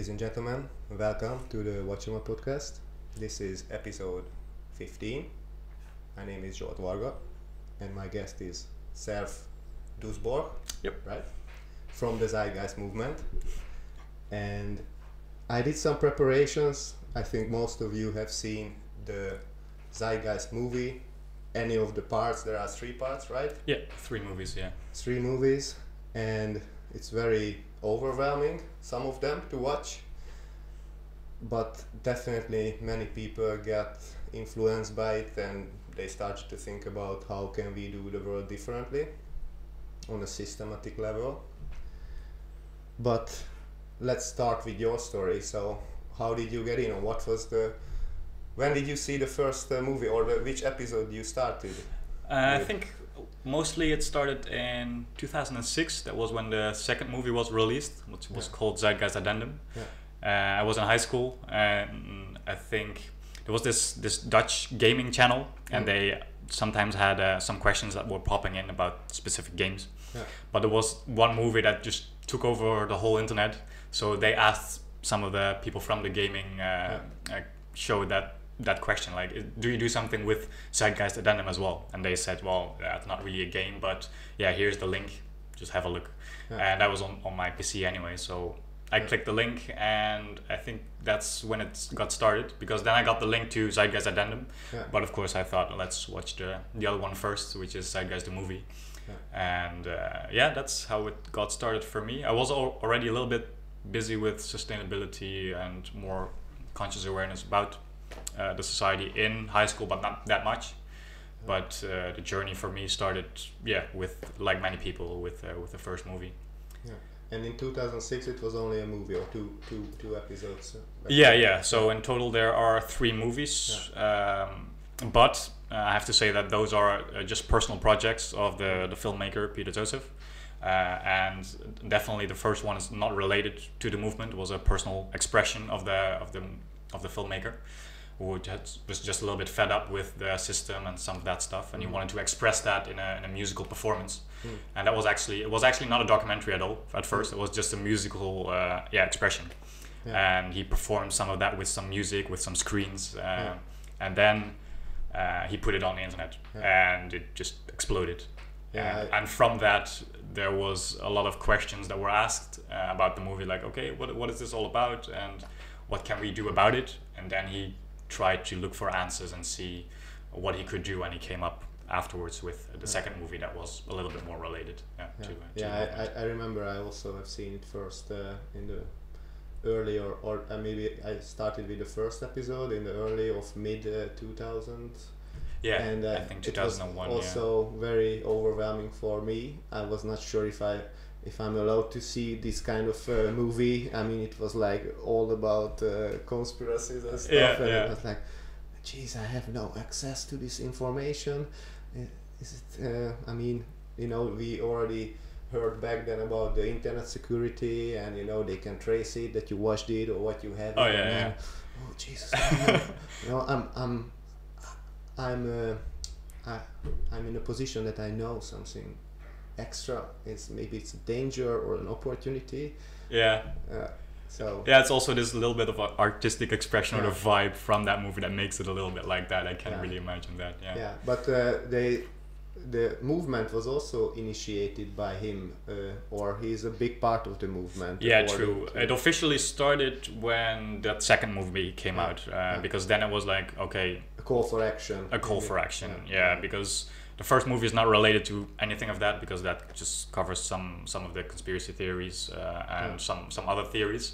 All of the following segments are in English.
Ladies and gentlemen, welcome to the Watchuma podcast. This is episode 15. My name is Zsolt Varga, and my guest is Serf Dusborg. Yep. Right? From the Zeitgeist movement. And I did some preparations. I think most of you have seen the Zeitgeist movie. Any of the parts, there are three parts, right? Yeah, three movies. Yeah. three movies and it's very overwhelming some of them to watch. But definitely many people get influenced by it and they start to think about how can we do the world differently on a systematic level. But let's start with your story. So how did you get in? Or what was the when did you see the first uh, movie or the, which episode you started Uh, I think mostly it started in 2006. That was when the second movie was released, which was Yeah. called Zeitgeist Addendum. Yeah. Uh, I was in high school, and I think there was this this Dutch gaming channel, and Mm. they sometimes had uh, some questions that were popping in about specific games. Yeah. But there was one movie that just took over the whole internet. So they asked some of the people from the gaming uh, uh, show that that question like do you do something with Zeitgeist Addendum as well? And they said well that's not really a game but yeah here's the link. Just have a look. Yeah. and that was on, on my PC anyway so I Yeah. clicked the link and I think that's when it got started because then I got the link to Zeitgeist Addendum. Yeah. but of course I thought let's watch the the other one first which is Zeitgeist the movie. And uh, yeah that's how it got started for me. I was al- already a little bit busy with sustainability and more conscious awareness about uh, the society in high school, but not that much. But uh, the journey for me started, yeah, with like many people, with uh, with the first movie. Yeah. And in 2006, it was only a movie or two, two, two episodes. uh, Yeah, yeah. So in total, there are three movies. Yeah. Um, but uh, I have to say that those are uh, just personal projects of the the filmmaker Peter Joseph. Uh, and definitely the first one is not related to the movement. It was a personal expression of the of the of the filmmaker, who just, was just a little bit fed up with the system and some of that stuff, and he Mhm. wanted to express that in a, in a musical performance. Mm. And that was actually it was actually not a documentary at all at first. It was just a musical uh, yeah expression Yeah. and he performed some of that with some music with some screens uh, Yeah. and then uh, he put it on the internet and it just exploded Yeah, and, I- and from that there was a lot of questions that were asked uh, about the movie like okay what, what is this all about and what can we do about it and then he tried to look for answers and see what he could do and he came up afterwards with the second movie that was a little bit more related yeah, Yeah, to, to the yeah movement. I, I, I remember I also have seen it first uh, in the early or, or uh, maybe I started with the first episode in the early of mid uh, 2000 yeah and uh, i think it was 2001 yeah. also very overwhelming for me I was not sure if I if I'm allowed to see this kind of uh, movie I mean it was like all about uh, conspiracies and stuff Yeah, and yeah. it was like geez I have no access to this information is it uh, I mean you know we already heard back then about the internet security and you know they can trace it that you watched it or what you have Oh, yeah, yeah. then, oh Jesus I don't know. you know I'm I'm I'm uh, I, I'm in a position that I know something extra. It's maybe it's a danger or an opportunity. yeah Uh, so Yeah, it's also this little bit of a artistic expression or Yeah. the vibe from that movie that makes it a little bit like that. I can't Yeah. really imagine that. Yeah. yeah, but uh, they the movement was also initiated by him, uh, or he's a big part of the movement. Yeah, true. to- It officially started when that second movie came Yeah, out, uh, yeah. because then it was like, okay, a call for action. a call for action. Yeah, because the first movie is not related to anything of that because that just covers some some of the conspiracy theories uh, and Yeah. some some other theories.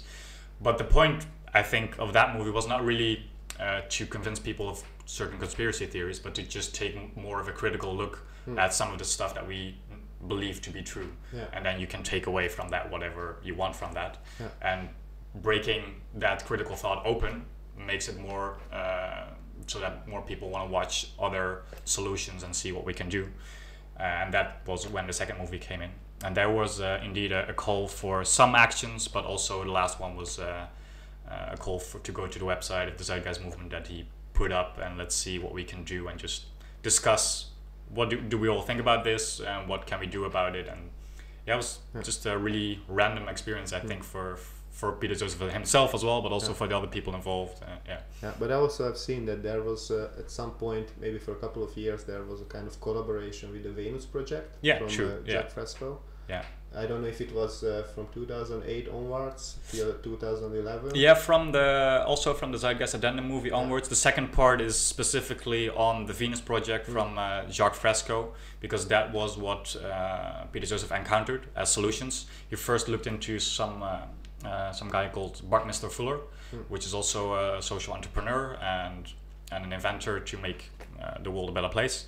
But the point I think of that movie was not really uh, to convince people of certain conspiracy theories, but to just take more of a critical look Hmm. at some of the stuff that we believe to be true, Yeah. and then you can take away from that whatever you want from that, Yeah. and breaking that critical thought open makes it more uh, so that more people want to watch other solutions and see what we can do. And that was when the second movie came in. And there was uh, indeed a, a call for some actions, but also the last one was uh, uh, a call for to go to the website of the Zeitgeist movement that he put up, and let's see what we can do and just discuss what do, do we all think about this and what can we do about it. And yeah, it was just a really random experience, I Mm. think, for for Peter Joseph himself as well, but also Yeah. for the other people involved. Uh, yeah. Yeah, but I also have seen that there was uh, at some point, maybe for a couple of years, there was a kind of collaboration with the Venus project Yeah, from true, uh, yeah. Jacques Fresco. Yeah. I don't know if it was uh, from 2008 onwards till 2011. Yeah, from the also from the Zeitgeist Addendum movie onwards. The second part is specifically on the Venus project from uh, Jacques Fresco because that was what uh, Peter Joseph encountered as solutions. He first looked into some uh, some guy called Buckminster Fuller, which is also a social entrepreneur and and an inventor to make uh, the world a better place.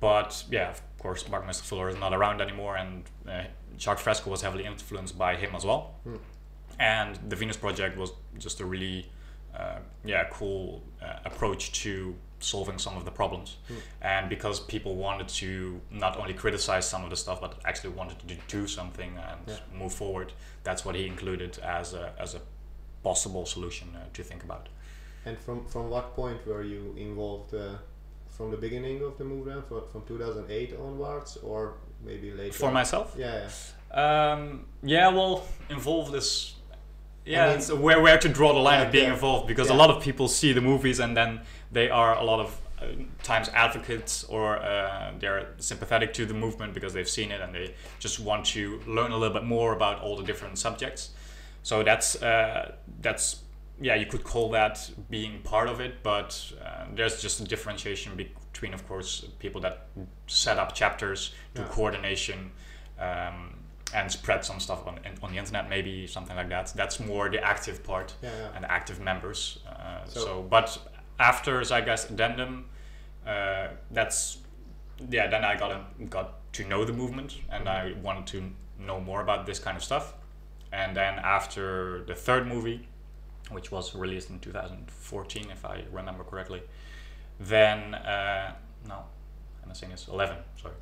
But yeah, of course, Buckminster Fuller is not around anymore, and uh, Jacques Fresco was heavily influenced by him as well. And the Venus project was just a really uh, yeah cool uh, approach to solving some of the problems and because people wanted to not only criticize some of the stuff but actually wanted to do something and Yeah. move forward that's what he included as a, as a possible solution uh, to think about And from from what point were you involved? Uh, from the beginning of the movement, from, from 2008 onwards, or maybe later? for myself Yeah, yeah. Um, yeah, well, involved is yeah, mean- where where to draw the line Yeah, of being yeah. involved because Yeah. a lot of people see the movies and then they are a lot of uh, times advocates or uh, they're sympathetic to the movement because they've seen it and they just want to learn a little bit more about all the different subjects. So that's uh, that's yeah, you could call that being part of it, but uh, there's just a differentiation between, of course, people that set up chapters, do Yeah. coordination, um, and spread some stuff on on the internet, maybe something like that. That's more the active part Yeah, yeah. and active members. Uh, so, So- but after Zeitgeist Addendum, uh, that's yeah. Then I got a, got to know the movement, and I wanted to know more about this kind of stuff. And then after the third movie, which was released in 2014, if I remember correctly, then uh, no, I'm saying it's 11. Sorry.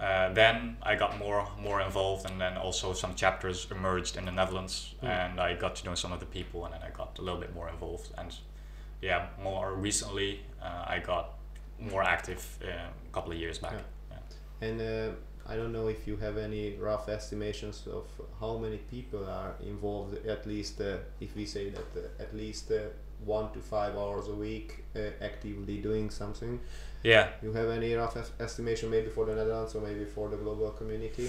Uh, then I got more more involved, and then also some chapters emerged in the Netherlands, Mm. and I got to know some of the people, and then I got a little bit more involved. And yeah, more recently, uh, I got more active uh, a couple of years back. Yeah. Yeah. And uh, I don't know if you have any rough estimations of how many people are involved. At least, uh, if we say that uh, at least uh, one to five hours a week uh, actively doing something. yeah. You have any rough es- estimation, maybe for the Netherlands or maybe for the global community?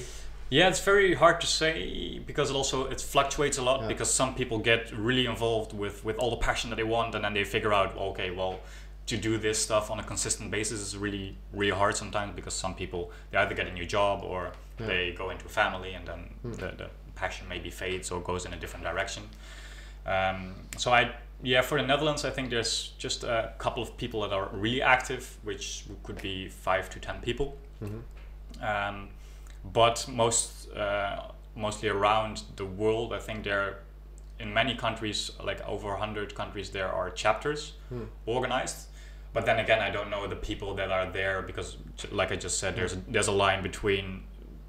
Yeah, it's very hard to say because it also it fluctuates a lot Yeah. because some people get really involved with with all the passion that they want and then they figure out okay well to do this stuff on a consistent basis is really really hard sometimes because some people they either get a new job or Yeah. Hmm. they go into a family and then the, the passion maybe fades or goes in a different direction. Um, so I yeah for the Netherlands I think there's just a couple of people that are really active which could be five to ten people Mm-hmm. um, but most uh, mostly around the world i think there are in many countries like over 100 countries there are chapters Hmm. organized but then again i don't know the people that are there because like i just said there's a, there's a line between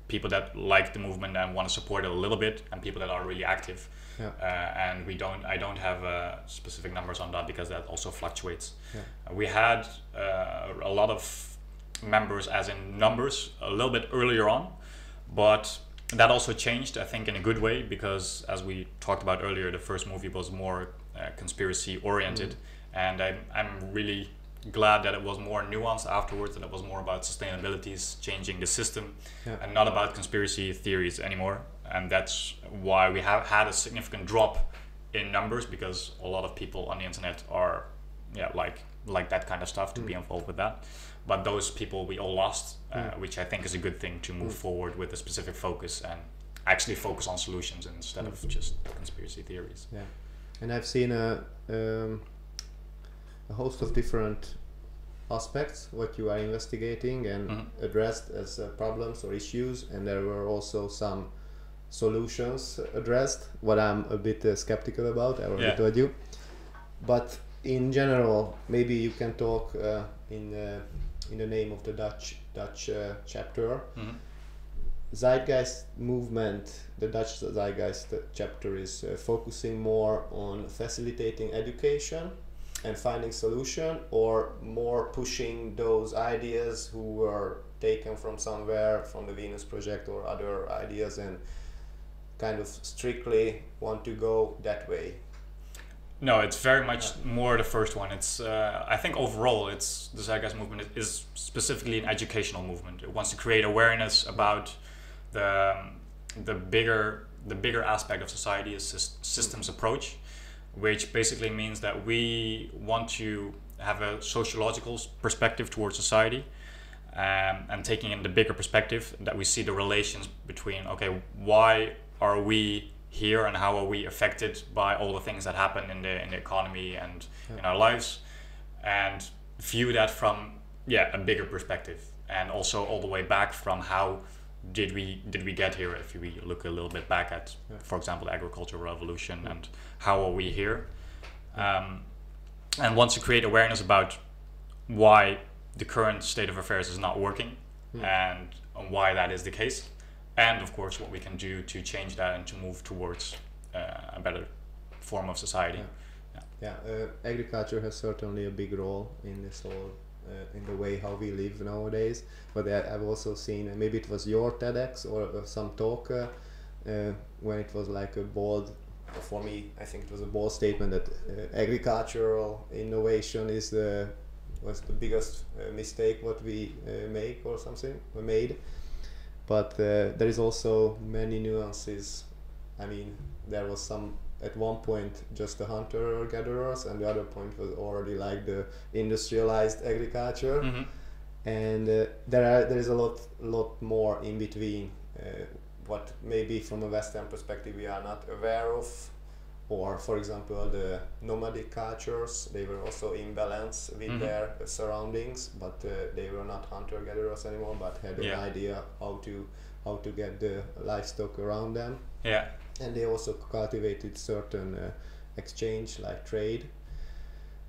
people that like the movement and want to support it a little bit and people that are really active Yeah. uh, and we don't i don't have uh, specific numbers on that because that also fluctuates Yeah. uh, we had uh, a lot of members as in numbers a little bit earlier on but that also changed i think in a good way because as we talked about earlier the first movie was more uh, conspiracy oriented. And I'm, I'm really glad that it was more nuanced afterwards that it was more about sustainabilities changing the system Yeah. and not about conspiracy theories anymore. And that's why we have had a significant drop in numbers because a lot of people on the internet are yeah like like that kind of stuff to be involved with that but those people we all lost uh, Mm. which i think is a good thing to move Mm. forward with a specific focus and actually focus on solutions instead of just conspiracy theories Yeah, and I've seen a um, a host of different aspects what you are investigating and Mhm. addressed as uh, problems or issues, and there were also some solutions addressed. What I'm a bit uh, skeptical about, I already Yeah. told you. But in general, maybe you can talk uh, in uh, in the name of the Dutch Dutch uh, chapter. Mhm. Zeitgeist movement, the Dutch Zeitgeist chapter is uh, focusing more on facilitating education and finding solution or more pushing those ideas who were taken from somewhere from the Venus project or other ideas and kind of strictly want to go that way. No, it's very much more the first one. It's uh, I think overall, it's the Zeitgeist movement is, specifically an educational movement. It wants to create awareness about the the bigger the bigger aspect of society is sys- systems approach, which basically means that we want to have a sociological perspective towards society. Um, and taking in the bigger perspective that we see the relations between okay why are we here and how are we affected by all the things that happen in the in the economy and Yeah. in our lives and view that from yeah a bigger perspective and also all the way back from how did we did we get here if we look a little bit back at Yeah. for example the agricultural revolution and how are we here um, and once you create awareness about why the current state of affairs is not working Hmm. and why that is the case and of course what we can do to change that and to move towards uh, a better form of society Yeah, uh, agriculture has certainly a big role in this whole, uh, in the way how we live nowadays. But I, I've also seen, uh, maybe it was your TEDx or uh, some talk uh, uh, when it was like a bold, for me, I think it was a bold statement that uh, agricultural innovation is the was the biggest uh, mistake what we uh, make or something we made. But uh, there is also many nuances. I mean, there was some at one point just the hunter gatherers and the other point was already like the industrialized agriculture Mhm. and uh, there are there is a lot lot more in between uh, what maybe from a western perspective we are not aware of or for example the nomadic cultures they were also in balance with Mhm. their surroundings but uh, they were not hunter gatherers anymore but had Yeah. an idea how to how to get the livestock around them yeah and they also cultivated certain uh, exchange like trade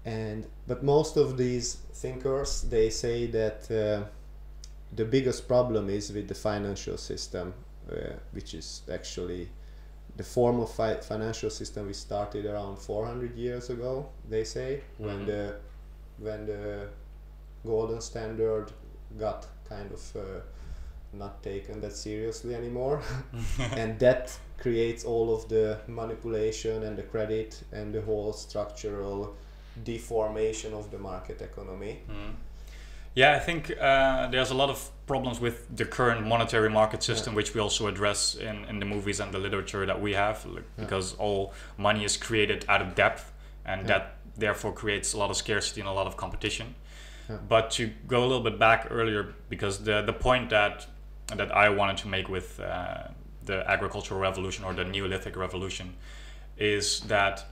and but most of these thinkers they say that uh, the biggest problem is with the financial system uh, which is actually the form of fi- financial system we started around 400 years ago they say when Mhm. the when the golden standard got kind of uh, not taken that seriously anymore and that creates all of the manipulation and the credit and the whole structural deformation of the market economy Mhm. Yeah, I think uh, there's a lot of problems with the current monetary market system, which we also address in, in the movies and the literature that we have, like, Yeah. because all money is created out of depth, and Yeah. that therefore creates a lot of scarcity and a lot of competition. Yeah. But to go a little bit back earlier, because the the point that that I wanted to make with uh, the agricultural revolution or the Neolithic revolution is that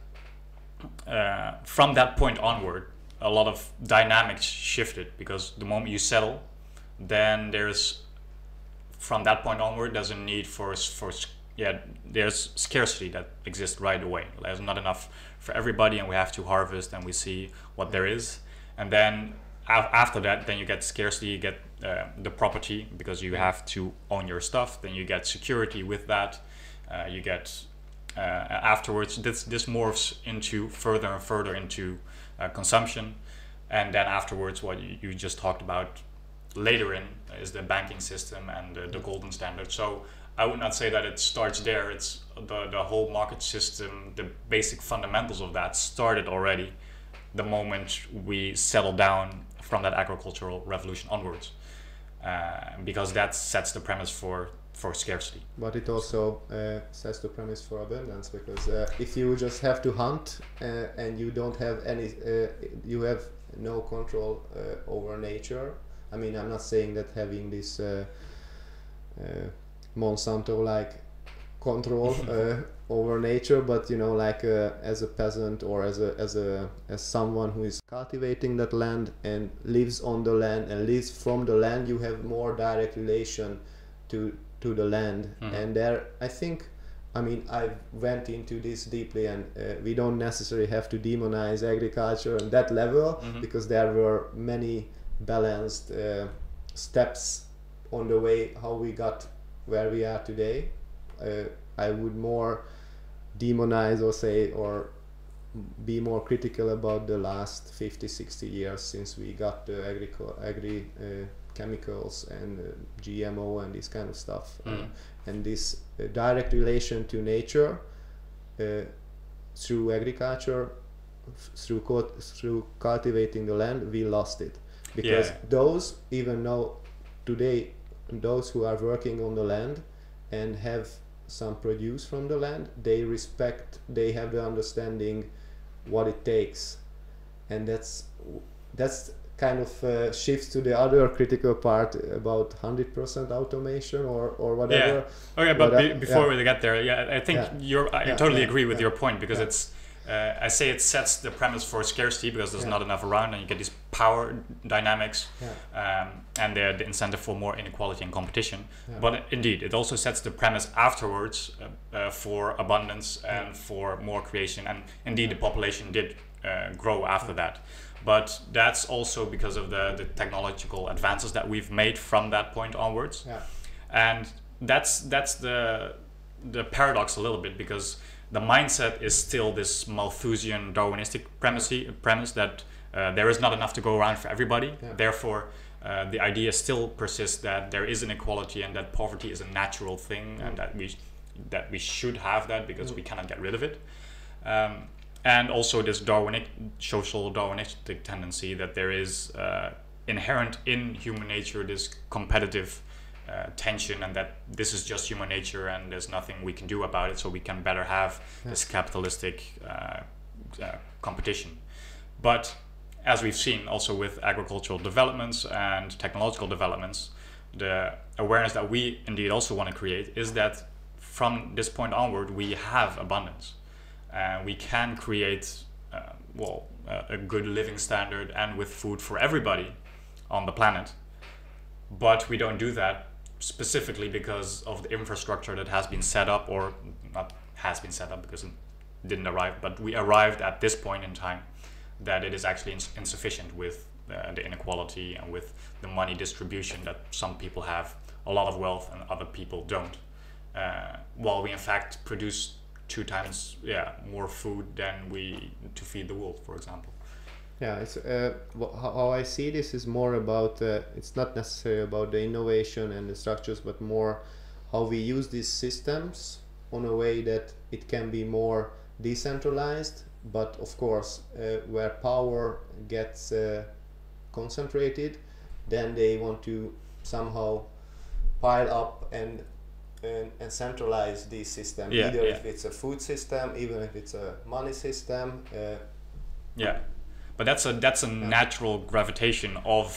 uh, from that point onward, a lot of dynamics shifted because the moment you settle, then there's from that point onward there's a need for for yeah there's scarcity that exists right away. There's not enough for everybody, and we have to harvest, and we see what there is, and then after that, then you get scarcity, you get uh, the property because you have to own your stuff. Then you get security with that. Uh, you get uh, afterwards this this morphs into further and further into uh, consumption, and then afterwards what you, just talked about later in is the banking system and the, the golden standard. So I would not say that it starts there. It's the the whole market system, the basic fundamentals of that started already the moment we settled down from that agricultural revolution onwards, uh, because that sets the premise for for scarcity. but it also uh, sets the premise for abundance because uh, if you just have to hunt uh, and you don't have any uh, you have no control uh, over nature i mean i'm not saying that having this uh, uh, monsanto like control uh, over nature but you know like uh, as a peasant or as a as a as someone who is cultivating that land and lives on the land and lives from the land you have more direct relation to to the land Mhm. and there i think i mean i went into this deeply and uh, we don't necessarily have to demonize agriculture on that level Mhm. because there were many balanced uh, steps on the way how we got where we are today uh, i would more demonize or say or be more critical about the last 50 60 years since we got the agri agri uh, chemicals and uh, gmo and this kind of stuff Mm. and this uh, direct relation to nature uh, through agriculture f- through co- through cultivating the land we lost it because Yeah. those even though today those who are working on the land and have some produce from the land they respect they have the understanding what it takes and that's that's kind of uh, shifts to the other critical part about 100% automation or or whatever Yeah. Okay, but But, be, before yeah. we get there, yeah, I think Yeah. you're. I Yeah, totally agree with your point because it's. Uh, I say it sets the premise for scarcity because there's not enough around, and you get these power dynamics, um, and the, the incentive for more inequality and competition. But indeed, it also sets the premise afterwards uh, uh, for abundance and for more creation. And indeed, the population did uh, grow after that. But that's also because of the, the technological advances that we've made from that point onwards yeah and that's that's the the paradox a little bit because the mindset is still this Malthusian Darwinistic premise premise that uh, there is not enough to go around for everybody. Yeah. Therefore, uh, the idea still persists that there is inequality and that poverty is a natural thing and that we that we should have that because we cannot get rid of it. Um, and also this Darwinic social Darwinistic tendency that there is uh, inherent in human nature this competitive uh, tension and that this is just human nature and there's nothing we can do about it so we can better have this capitalistic uh, uh, competition. But as we've seen also with agricultural developments and technological developments the awareness that we indeed also want to create is that from this point onward we have abundance and we can create uh, well uh, a good living standard and with food for everybody on the planet. But we don't do that specifically because of the infrastructure that has been set up or not has been set up because it didn't arrive but we arrived at this point in time that it is actually ins- insufficient with uh, the inequality and with the money distribution that some people have. A lot of wealth and other people don't. Uh, while we in fact produce two times yeah more food than we to feed the world for example Yeah, it's uh, how I see this is more about uh, it's not necessarily about the innovation and the structures, but more how we use these systems on a way that it can be more decentralized. But of course, uh, where power gets uh, concentrated, then they want to somehow pile up and and, and centralize these systems. Yeah, Either yeah. if it's a food system, even if it's a money system. Uh, Yeah, but that's a that's a natural gravitation of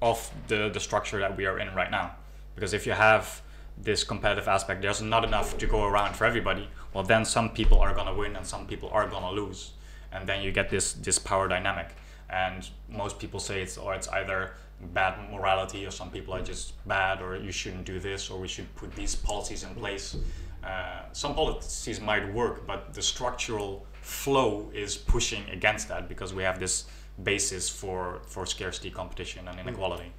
of the the structure that we are in right now. Because if you have this competitive aspect, there's not enough to go around for everybody. Well, then some people are gonna win and some people are gonna lose, and then you get this this power dynamic. And most people say it's or it's either bad morality or some people are just bad or you shouldn't do this or we should put these policies in place. Uh, some policies might work, but the structural flow is pushing against that because we have this basis for for scarcity, competition, and inequality,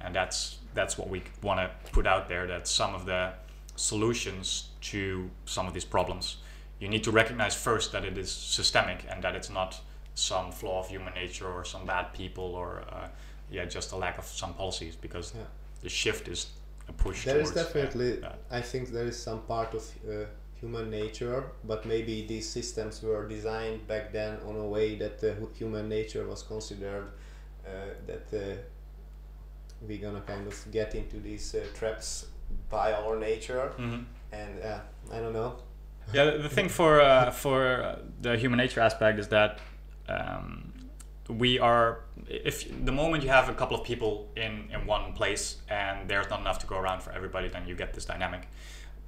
and that's that's what we want to put out there. That some of the solutions to some of these problems, you need to recognize first that it is systemic and that it's not some flaw of human nature or some bad people or uh, yeah just a lack of some policies because Yeah. the shift is a push. There is definitely, yeah. I think there is some part of uh, human nature, but maybe these systems were designed back then on a way that uh, human nature was considered uh, that uh, we're gonna kind of get into these uh, traps by our nature, Mhm. and uh, I don't know. yeah the- the thing for uh, for uh, the human nature aspect is that um, we are if the moment you have a couple of people in in one place and there's not enough to go around for everybody then you get this dynamic.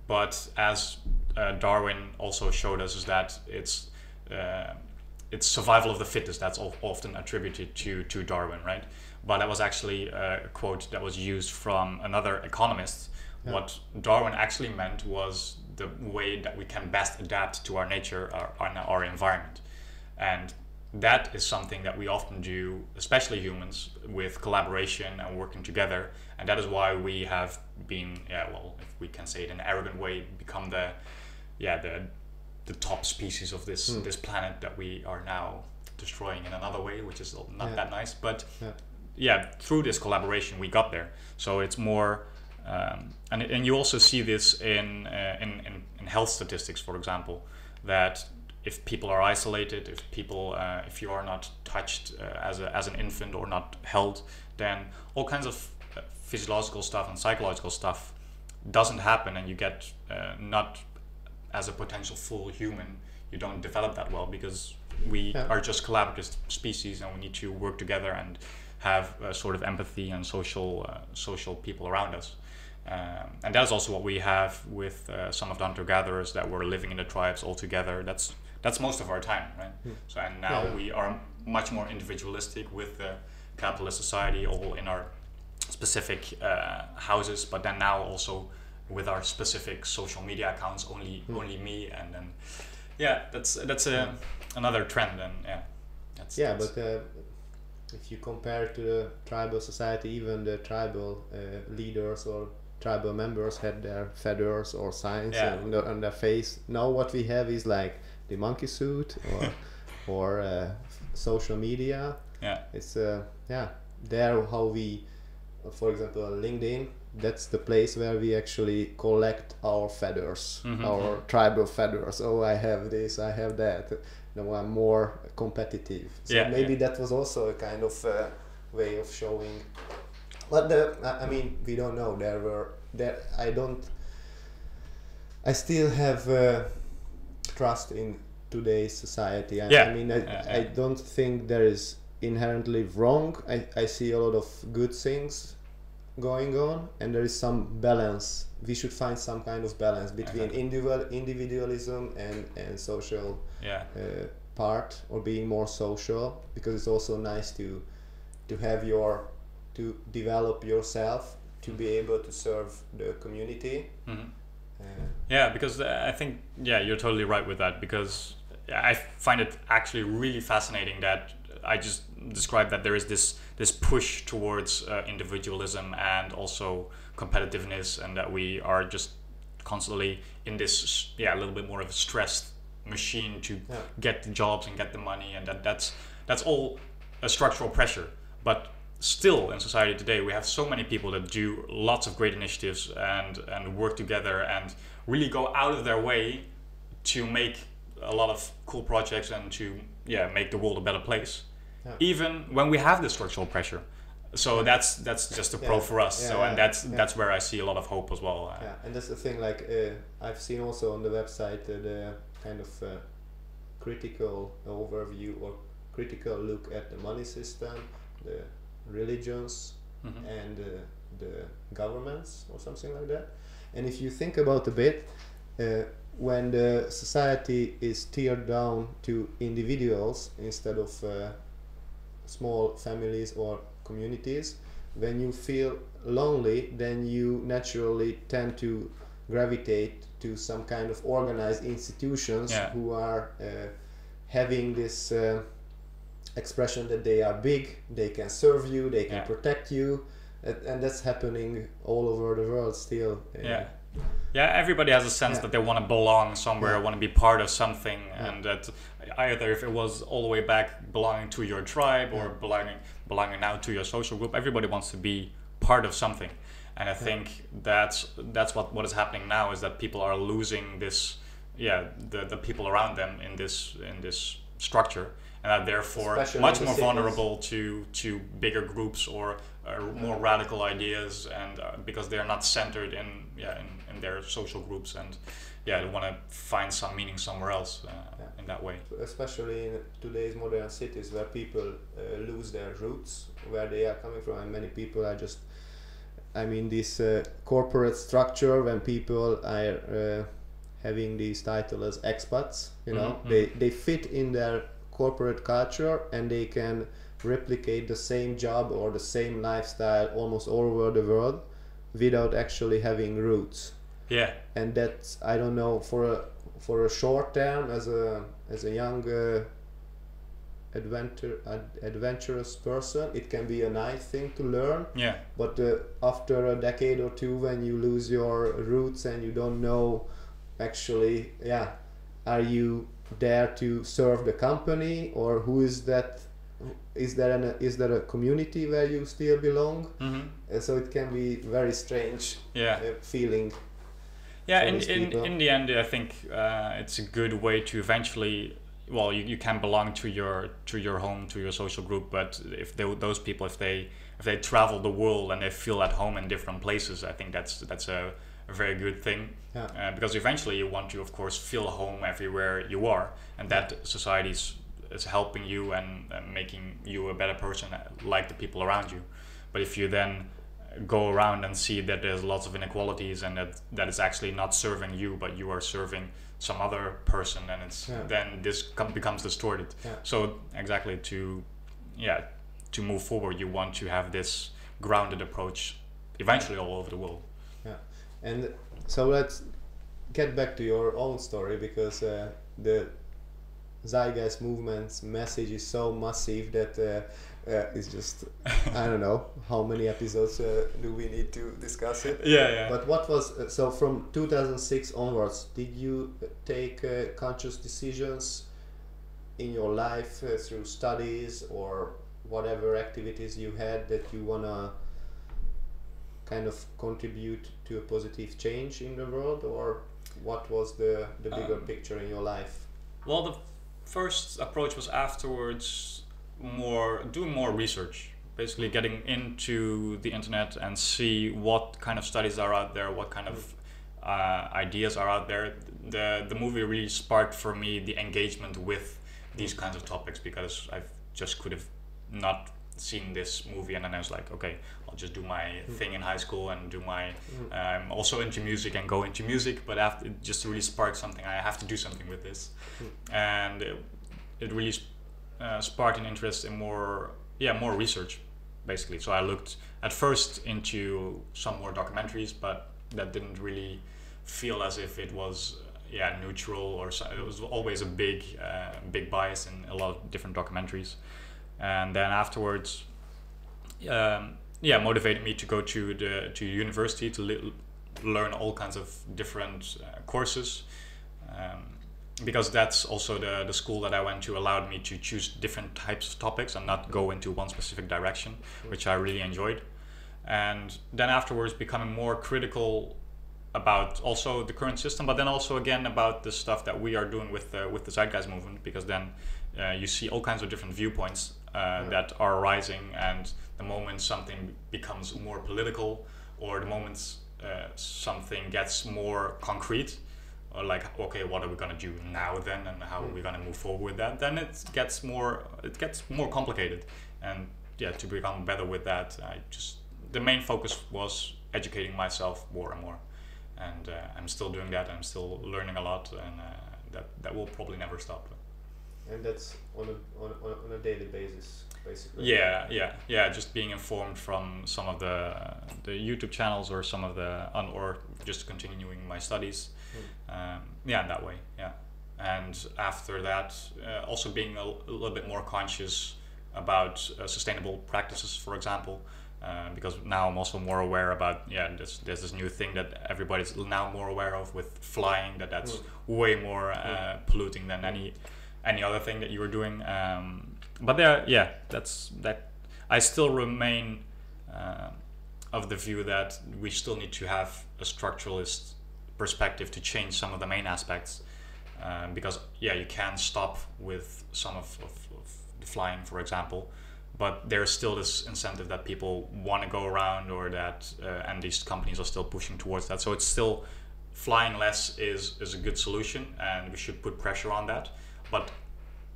But as uh, darwin also showed us is that it's uh, it's survival of the fittest that's often attributed to to darwin right? But that was actually a quote that was used from another economist. Yeah. what darwin actually meant was the way that we can best adapt to our nature our, our, our environment. And that is something that we often do especially humans with collaboration and working together and that is why we have been yeah well if we can say it in an arrogant way become the yeah the the top species of this Hmm. this planet that we are now destroying in another way, which is not Yeah. that nice. But Yeah. yeah, through this collaboration, we got there. So it's more, um, and and you also see this in, uh, in in in health statistics, for example, that if people are isolated, if people, uh, if you are not touched uh, as a as an infant or not held, then all kinds of uh, physiological stuff and psychological stuff doesn't happen, and you get uh, not as a potential full human. You don't develop that well because we Yeah. are just collaborative species, and we need to work together and have a sort of empathy and social uh, social people around us. Um, and that's also what we have with uh, some of the hunter gatherers that were living in the tribes all together. That's that's most of our time, right? So and now Yeah. we are much more individualistic with the capitalist society, all in our specific uh, houses, but then now also with our specific social media accounts, only only me, and then yeah, that's that's a, another trend, and yeah, that's Yeah, that's- but uh, if you compare to the tribal society, even the tribal uh, leaders or tribal members had their feathers or signs Yeah. on, the, on their face. Now what we have is like the monkey suit or or uh, social media. yeah, It's uh, yeah, there how we, for example, LinkedIn. That's the place where we actually collect our feathers, Mhm, our tribal feathers. Oh, I have this, I have that. Now I'm more competitive. So Yeah, maybe yeah. that was also a kind of uh, way of showing. But the, I I mean, we don't know. There were there. I don't. I still have uh, trust in today's society. I, Yeah, I mean, I, yeah, I don't think there is inherently wrong. I, I see a lot of good things going on, and there is some balance. We should find some kind of balance between individual individualism and and social yeah, uh, part or being more social because it's also nice to to have your to develop yourself to be able to serve the community. Hmm uh, yeah. Because uh, I think yeah, you're totally right with that. Because I find it actually really fascinating that I just described that there is this this push towards uh, individualism and also competitiveness, and that we are just constantly in this yeah a little bit more of a stressed machine to Yeah. get the jobs and get the money, and that that's that's all a structural pressure. But still, in society today, we have so many people that do lots of great initiatives and and work together and really go out of their way to make a lot of cool projects and to yeah make the world a better place. Yeah. even when we have the structural pressure. So that's that's just a pro Yeah, for us. Yeah, so and that's that's where i see a lot of hope as well. Yeah and that's the thing like uh, i've seen also on the website uh, the kind of uh, critical overview or critical look at the money system the religions mhm. and uh, the governments or something like that. And if you think about a bit, uh, when the society is teared down to individuals instead of uh, small families or communities, when you feel lonely, then you naturally tend to gravitate to some kind of organized institutions Yeah. who are uh, having this uh, expression that they are big, they can serve you, they can Yeah. protect you, and, that's happening all over the world still. Yeah yeah everybody has a sense Yeah. that they want to belong somewhere Yeah. want to be part of something and that either if it was all the way back belonging to your tribe or Yeah. belonging belonging now to your social group everybody wants to be part of something and i think that's that's what what is happening now is that people are losing this yeah the, the people around them in this in this structure and are therefore Especially much more vulnerable to to bigger groups or uh, more radical ideas and uh, because they are not centered in yeah in, in their social groups and yeah they want to find some meaning somewhere else uh, Yeah. in that way. Especially in today's modern cities where people uh, lose their roots, where they are coming from, and many people are just, I mean, this uh, corporate structure when people are uh, having these titles as expats, you know, Mhm, they they fit in their corporate culture and they can replicate the same job or the same lifestyle almost all over the world without actually having roots. Yeah. And that's I don't know for a for a short term as a as a young uh, adventure ad, adventurous person it can be a nice thing to learn. Yeah. But uh, after a decade or two when you lose your roots and you don't know actually yeah are you there to serve the company or who is that is there an is there a community where you still belong hmm Uh, so it can be very strange Yeah. uh, feeling Yeah, in, in, in the end, I think uh, it's a good way to eventually. Well, you, you can belong to your to your home to your social group, but if they, those people if they if they travel the world and they feel at home in different places, I think that's that's a, a very good thing. Yeah. Uh, because eventually you want to, of course, feel home everywhere you are, and that society is, is helping you and uh, making you a better person, uh, like the people around you. But if you then go around and see that there's lots of inequalities and that that is actually not serving you but you are serving some other person and it's Yeah. then this com- becomes distorted Yeah. so exactly to yeah to move forward you want to have this grounded approach eventually all over the world Yeah, And so let's get back to your own story because uh, the Zeitgeist movement's message is so massive that uh, uh, it's just I don't know how many episodes uh, do we need to discuss it. yeah yeah But what was uh, so from 2006 onwards? Did you take uh, conscious decisions in your life uh, through studies or whatever activities you had that you wanna kind of contribute to a positive change in the world, or what was the the bigger Um, picture in your life? Well, the first approach was afterwards more doing more research, basically getting into the internet and see what kind of studies are out there, what kind of uh, ideas are out there. The the movie really sparked for me the engagement with these kinds of topics because I just could have not seen this movie and then I was like, okay, I'll just do my thing in high school and do my Mm. I'm also into music and go into music, but after it just really sparked something. I have to do something with this, and it, it really uh, sparked an interest in more, yeah, more research, basically. So I looked at first into some more documentaries, but that didn't really feel as if it was, yeah, neutral or so, it was always a big, uh, big bias in a lot of different documentaries, and then afterwards. Um, yeah motivated me to go to the to university to li- learn all kinds of different uh, courses. Um, because that's also the the school that I went to allowed me to choose different types of topics and not go into one specific direction which I really enjoyed. And then afterwards becoming more critical about also the current system but then also again about the stuff that we are doing with the with the zeitgeist movement because then uh, you see all kinds of different viewpoints uh, that are arising and the moment something becomes more political or the moment uh, something gets more concrete or like okay what are we going to do now then and how are we going to move forward with that then it gets more it gets more complicated. And yeah to become better with that i just the main focus was educating myself more and more. And uh, i'm still doing that. I'm still learning a lot and uh, that that will probably never stop And that's on a on, on, on a daily basis, basically. Yeah, yeah, yeah. Just being informed from some of the the YouTube channels or some of the un, or just continuing my studies. Um, yeah, in that way. Yeah, and after that, uh, also being a little bit more conscious about uh, sustainable practices, for example. Uh, because now I'm also more aware about yeah there's, there's this new thing that everybody's now more aware of with flying that that's way more uh, polluting than any any other thing that you were doing. Um, but there, yeah, that's that. I still remain uh, of the view that we still need to have a structuralist perspective to change some of the main aspects, um, because yeah, you can stop with some of, of, of the flying, for example. But there's still this incentive that people want to go around, or that, uh, and these companies are still pushing towards that. So it's still flying less is is a good solution, and we should put pressure on that. But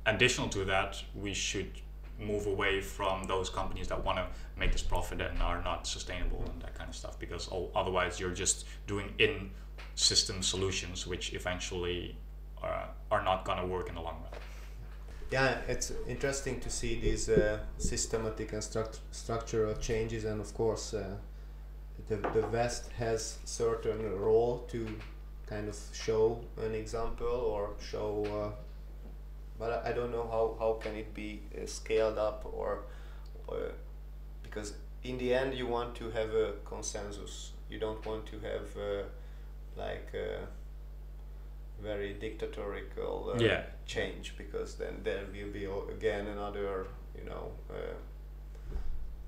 additional to that, we should move away from those companies that want to make this profit and are not sustainable and that kind of stuff because otherwise you're just doing in system solutions which eventually uh, are not going to work in the long run yeah, it's interesting to see these uh, systematic and struct- structural changes, and of course, uh, the the West has certain role to kind of show an example or show. Uh, but I I don't know how, how can it be uh, scaled up or, or because in the end you want to have a consensus. You don't want to have uh, like. Uh, very dictatorial uh, Yeah. change because then there will be again another you know uh,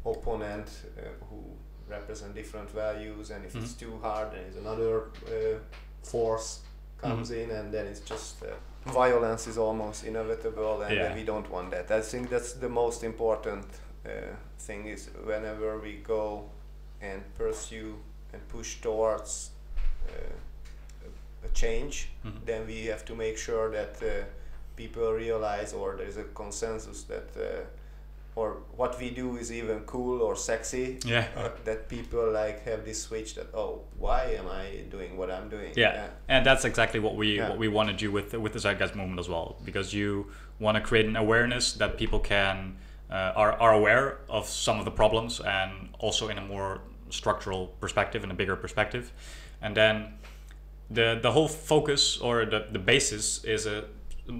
opponent uh, who represent different values and if it's Mhm. too hard then is another uh, force comes Mhm. in and then it's just uh, violence is almost inevitable and Yeah. we don't want that i think that's the most important uh, thing is whenever we go and pursue and push towards uh, a, change Mhm. then we have to make sure that uh, people realize or there's a consensus that uh, or what we do is even cool or sexy Yeah. uh, that people like have this switch that oh why am i doing what i'm doing yeah. and that's exactly what we Yeah. what we want to do with with the zeitgeist movement as well because you want to create an awareness that people can uh, are, are aware of some of the problems and also in a more structural perspective in a bigger perspective and then the the whole focus or the, the basis is a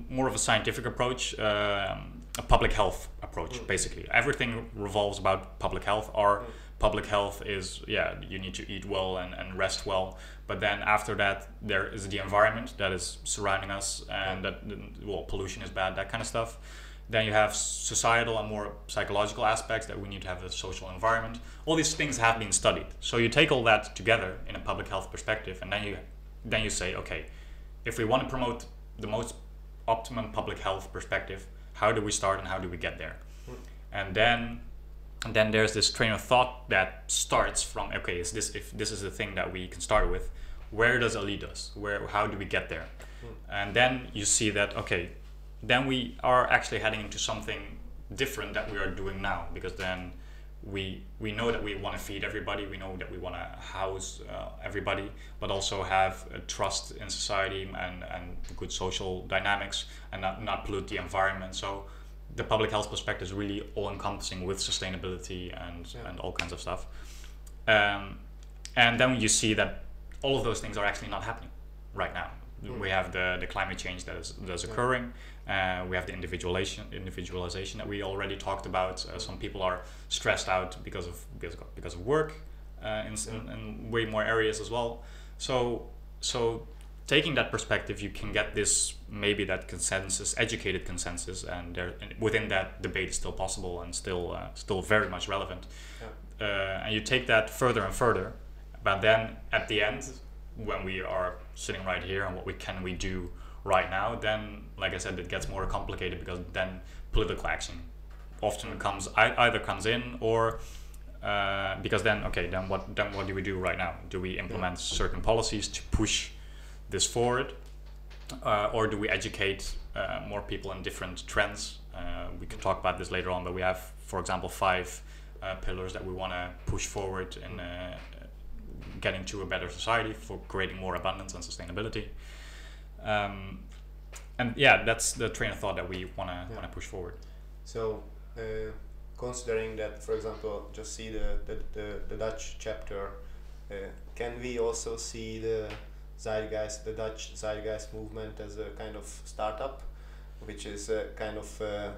more of a scientific approach um, a public health approach Mm. basically. Everything revolves about public health. Our Mm. public health is yeah you need to eat well and, and rest well. But then after that there is the environment that is surrounding us and that well pollution is bad that kind of stuff. Then you have societal and more psychological aspects that we need to have a social environment. All these things have been studied. So you take all that together in a public health perspective and then you then you say okay if we want to promote the most optimum public health perspective how do we start and how do we get there Mm. and then and then there's this train of thought that starts from okay is this if this is the thing that we can start with where does it lead us where how do we get there Mm. and then you see that okay then we are actually heading into something different that we are doing now because then we we know that we want to feed everybody we know that we want to house uh, everybody but also have trust in society and and good social dynamics and not, not pollute the environment so the public health perspective is really all encompassing with sustainability and Yeah. and all kinds of stuff um, and then you see that all of those things are actually not happening right now. We have the, the climate change that is that's Yeah. occurring. Uh, we have the individualization individualization that we already talked about. Uh, some people are stressed out because of because of, because of work uh, in, in, in way more areas as well. So so taking that perspective you can get this maybe that consensus educated consensus and there and within that debate is still possible and still uh, still very much relevant. Uh, and you take that further and further but then at the end when we are sitting right here and what we can we do right now then like i said it gets more complicated because then political action often comes either comes in or uh, because then okay then what then what do we do right now? Do we implement certain policies to push this forward uh, or do we educate uh, more people in different trends? Uh, we can talk about this later on but we have for example five uh, pillars that we want to push forward in uh, getting to a better society for creating more abundance and sustainability um, and yeah that's the train of thought that we want to Yeah. want to push forward So, uh, considering that, for example, just see the, the, the, the Dutch chapter, uh, can we also see the Zeitgeist, the Dutch Zeitgeist movement as a kind of startup, which is a kind of uh,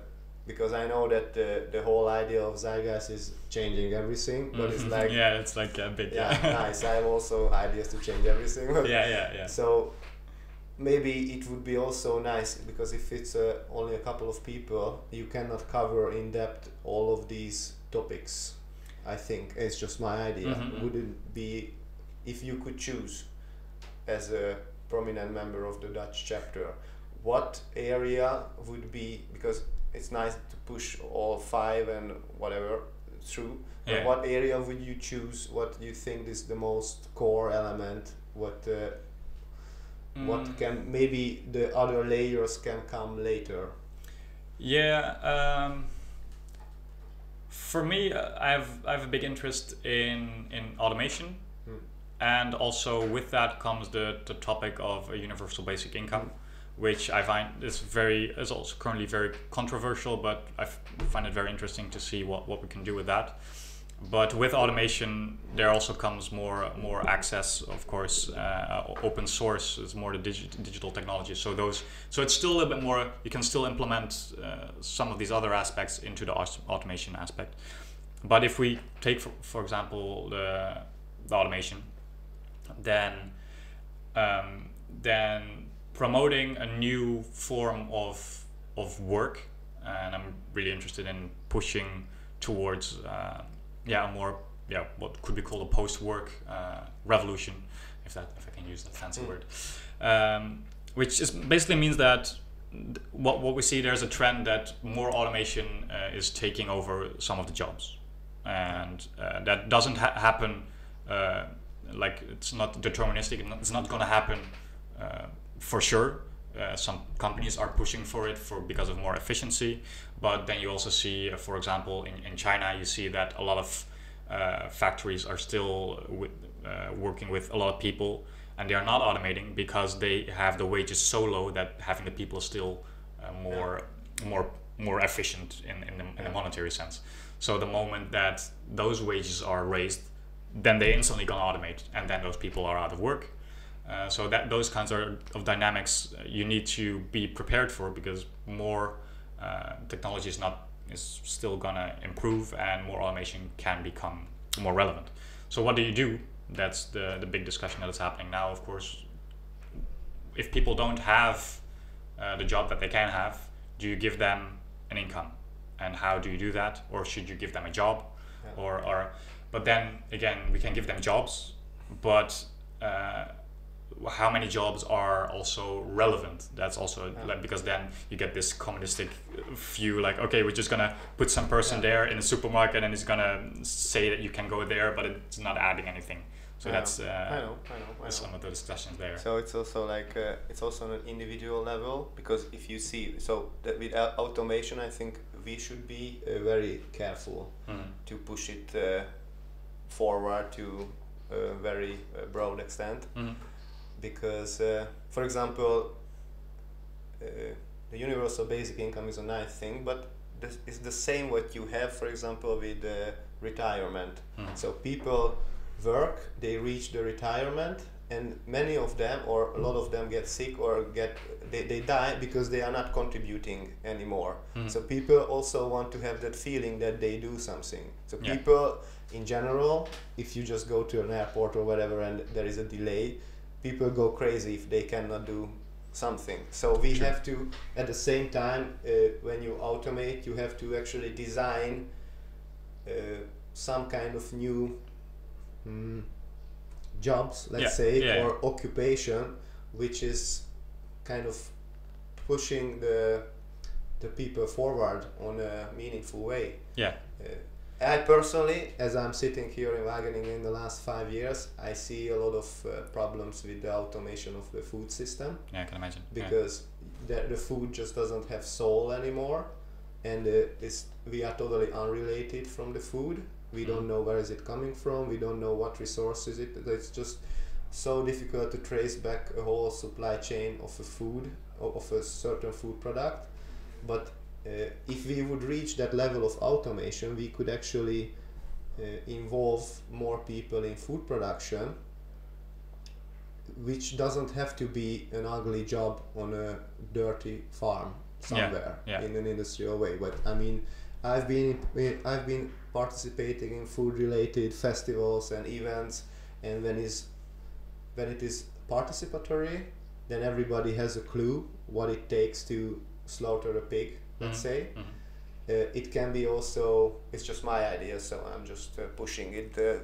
because I know that the, the whole idea of Zeitgeist is changing everything, but it's Mhm. like yeah it's like a big yeah, nice. I have also ideas to change everything. yeah yeah yeah so maybe it would be also nice because if it's uh, only a couple of people, you cannot cover in depth all of these topics. I think it's just my idea. Mhm. Would it be if you could choose as a prominent member of the Dutch chapter, what area would be because it's nice to push all five and whatever through. Yeah. what area would you choose? What do you think is the most core element? What uh, what Mm. can maybe the other layers can come later? Yeah, um, for me, I have I have a big interest in in automation, Hmm. and also with that comes the the topic of a universal basic income, which I find is very is also currently very controversial, but I find it very interesting to see what what we can do with that. But with automation, there also comes more more access. Of course, uh, open source is more the digi- digital technology. So those, so it's still a bit more. You can still implement uh, some of these other aspects into the automation aspect. But if we take, for, for example, the, the automation, then um, then promoting a new form of of work, and I'm really interested in pushing towards uh, yeah a more yeah what could be called a post-work uh, revolution, if that if I can use that fancy Mm. word, um, which is basically means that what what we see there's a trend that more automation uh, is taking over some of the jobs, and uh, that doesn't ha- happen. Uh, like it's not deterministic. It's not going to happen uh, for sure. Uh, some companies are pushing for it for because of more efficiency, but then you also see, uh, for example, in, in China, you see that a lot of uh, factories are still with, uh, working with a lot of people, and they are not automating because they have the wages so low that having the people is still uh, more more more efficient in, in, the, in the monetary sense. So the moment that those wages are raised, then they instantly gonna automate, and then those people are out of work. Uh, so that those kinds are, of dynamics uh, you need to be prepared for because more uh, technology is not is still gonna improve and more automation can become more relevant. So what do you do? That's the the big discussion that is happening now. Of course, if people don't have uh, the job that they can have, do you give them an income? And how do you do that? Or should you give them a job? Yeah. Or, or but then again, we can give them jobs, but uh, how many jobs are also relevant? That's also Yeah. like because then you get this communistic view, like okay, we're just gonna put some person Yeah. there in a supermarket and it's gonna say that you can go there, but it's not adding anything. So I that's know, uh, I know, I know, I know. some of the discussions there. So it's also like uh, it's also on an individual level because if you see so that with automation, I think we should be uh, very careful Mm. to push it uh, forward to a very uh, broad extent Mhm. Because, uh, for example, uh, the universal basic income is a nice thing, but this is the same what you have, for example, with uh, retirement. Mhm. So people work, they reach the retirement, and many of them, or a lot of them, get sick or get they, they die because they are not contributing anymore. Mhm. So people also want to have that feeling that they do something. So Yeah. people, in general, if you just go to an airport or whatever and there is a delay, people go crazy if they cannot do something. So we True. have to, at the same time, uh, when you automate, you have to actually design uh, some kind of new mm, jobs, let's Yeah, say, yeah, or occupation, which is kind of pushing the the people forward on a meaningful way. Yeah. Uh, I personally, as I'm sitting here in Wageningen in the last five years, I see a lot of uh, problems with the automation of the food system Yeah, I can imagine. Yeah. because the, the food just doesn't have soul anymore and uh, this, we are totally unrelated from the food we don't Mhm. know where is it coming from we don't know what resources it it's just so difficult to trace back a whole supply chain of a food of a certain food product but if we would reach that level of automation we could actually uh, involve more people in food production which doesn't have to be an ugly job on a dirty farm somewhere yeah. in an industrial way but i mean i've been i've been participating in food related festivals and events and when is when it is participatory then everybody has a clue what it takes to slaughter a pig let's Mhm. say Mhm. uh, it can be also it's just my idea so i'm just uh, pushing it uh, uh,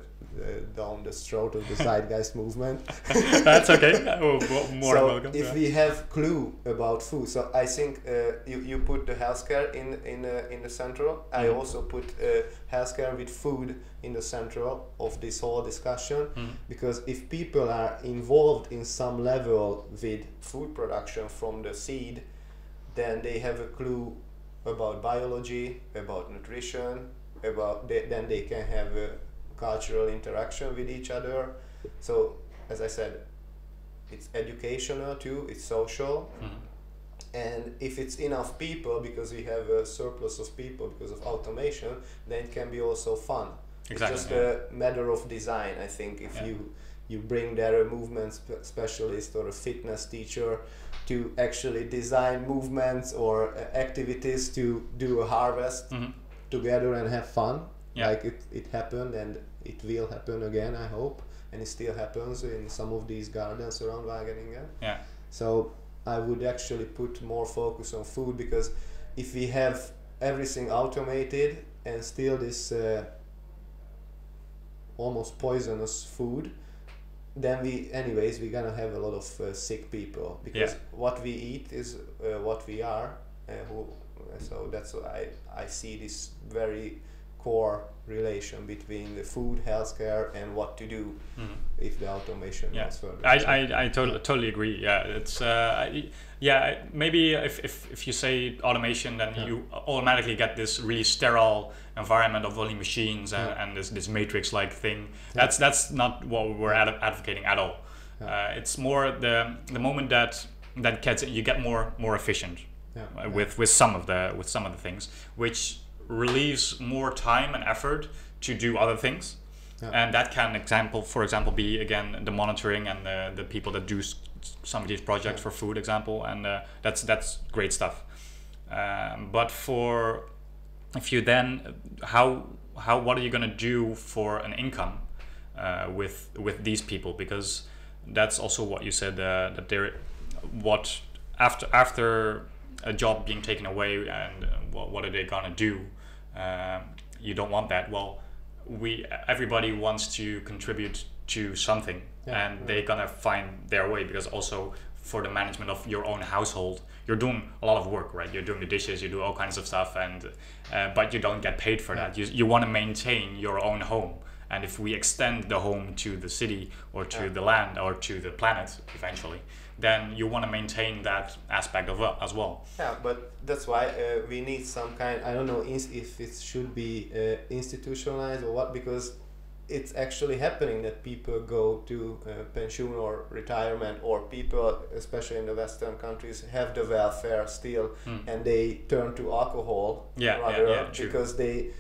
down the throat of the zeitgeist movement That's okay. Oh, mo- more so welcome. if yeah. we have clue about food so i think uh, you, you put the healthcare in in uh, in the central i Mhm. also put uh, healthcare with food in the central of this whole discussion Mhm. because if people are involved in some level with food production from the seed then they have a clue about biology about nutrition about they, then they can have a cultural interaction with each other so as i said it's educational too it's social Mhm. and if it's enough people because we have a surplus of people because of automation then it can be also fun Exactly. it's just yeah. a matter of design i think if Yeah. you you bring there a movement spe- specialist or a fitness teacher to actually design movements or uh, activities to do a harvest Mhm. together and have fun Yeah. like it, it happened and it will happen again i hope and it still happens in some of these gardens around wageningen Yeah. so I would actually put more focus on food because if we have everything automated and still this uh, almost poisonous food, then we anyways we're gonna have a lot of uh, sick people because Yeah. what we eat is uh, what we are. Uh, who, so that's why I, I see this very core relation between the food, healthcare, and what to do Mhm. if the automation Yeah. goes further. I, I, I totally totally agree. Yeah, it's uh, I- yeah maybe if, if, if you say automation, then Yeah. you automatically get this really sterile environment of only machines and, Yeah. and this, this matrix like thing. That's that's not what we're ad- advocating at all. Uh, it's more the the moment that that gets you get more more efficient yeah, uh, yeah. with with some of the with some of the things, which relieves more time and effort to do other things. Yeah. And that can example, for example, be again the monitoring and the, the people that do some of these projects Yeah. for food example, and uh, that's that's great stuff. Um, but for if you then how how what are you gonna do for an income uh, with with these people because that's also what you said uh, that they're what after after a job being taken away and uh, what, what are they gonna do um, you don't want that. Well we everybody wants to contribute to something Yeah, and yeah. they're gonna find their way because also for the management of your own household you're doing a lot of work right? You're doing the dishes you do all kinds of stuff and uh, but you don't get paid for that. You, you want to maintain your own home and if we extend the home to the city or to Yeah. the land or to the planet eventually then you want to maintain that aspect of well, as well Yeah, but that's why uh, we need some kind. I don't know if it should be uh, institutionalized or what, because it's actually happening that people go to uh, pension or retirement, or people, especially in the Western countries, have the welfare still, Hmm. and they turn to alcohol Yeah, yeah, rather yeah, true. because they.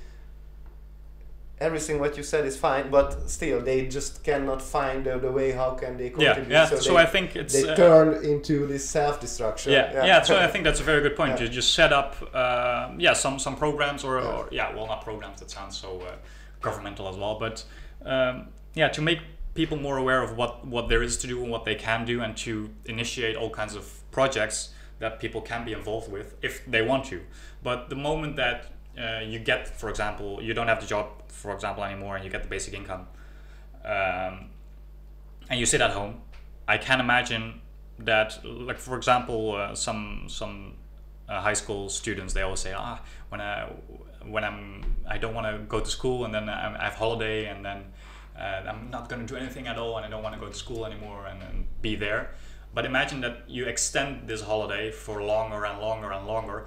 Everything what you said is fine, but still they just cannot find the, the way how can they contribute. yeah yeah. so, they, i think it's they uh, turn into this self-destruction. yeah, yeah, So I think that's a very good point. Yeah. You just set up, uh, yeah, some some programs or, Yeah. or yeah, well, not programs. That sounds so uh, governmental as well, but um, yeah, to make people more aware of what what there is to do and what they can do, and to initiate all kinds of projects that people can be involved with if they want to. But the moment that uh, you get, for example, you don't have the job, for example, anymore, and you get the basic income, um, and you sit at home, I can imagine that, like for example, uh, some some uh, high school students they always say, ah, when I when I'm I don't want to go to school, and then I have holiday, and then uh, I'm not going to do anything at all, and I don't want to go to school anymore, and, and be there. But imagine that you extend this holiday for longer and longer and longer.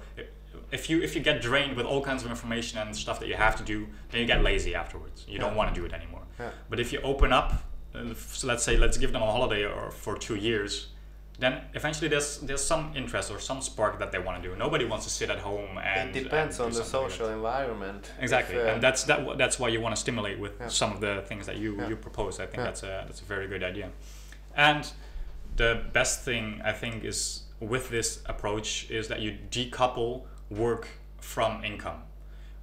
If you if you get drained with all kinds of information and stuff that you have to do, then you get lazy afterwards. You don't want to do it anymore. Yeah. But if you open up, uh, so let's say let's give them a holiday or for two years, then eventually there's there's some interest or some spark that they want to do. Nobody wants to sit at home and it depends and on the something like social environment. Exactly, If, uh, and that's that. That's why you want to stimulate with Yeah. some of the things that you Yeah. you propose. I think Yeah. that's a that's a very good idea. And the best thing I think is with this approach is that you decouple work from income,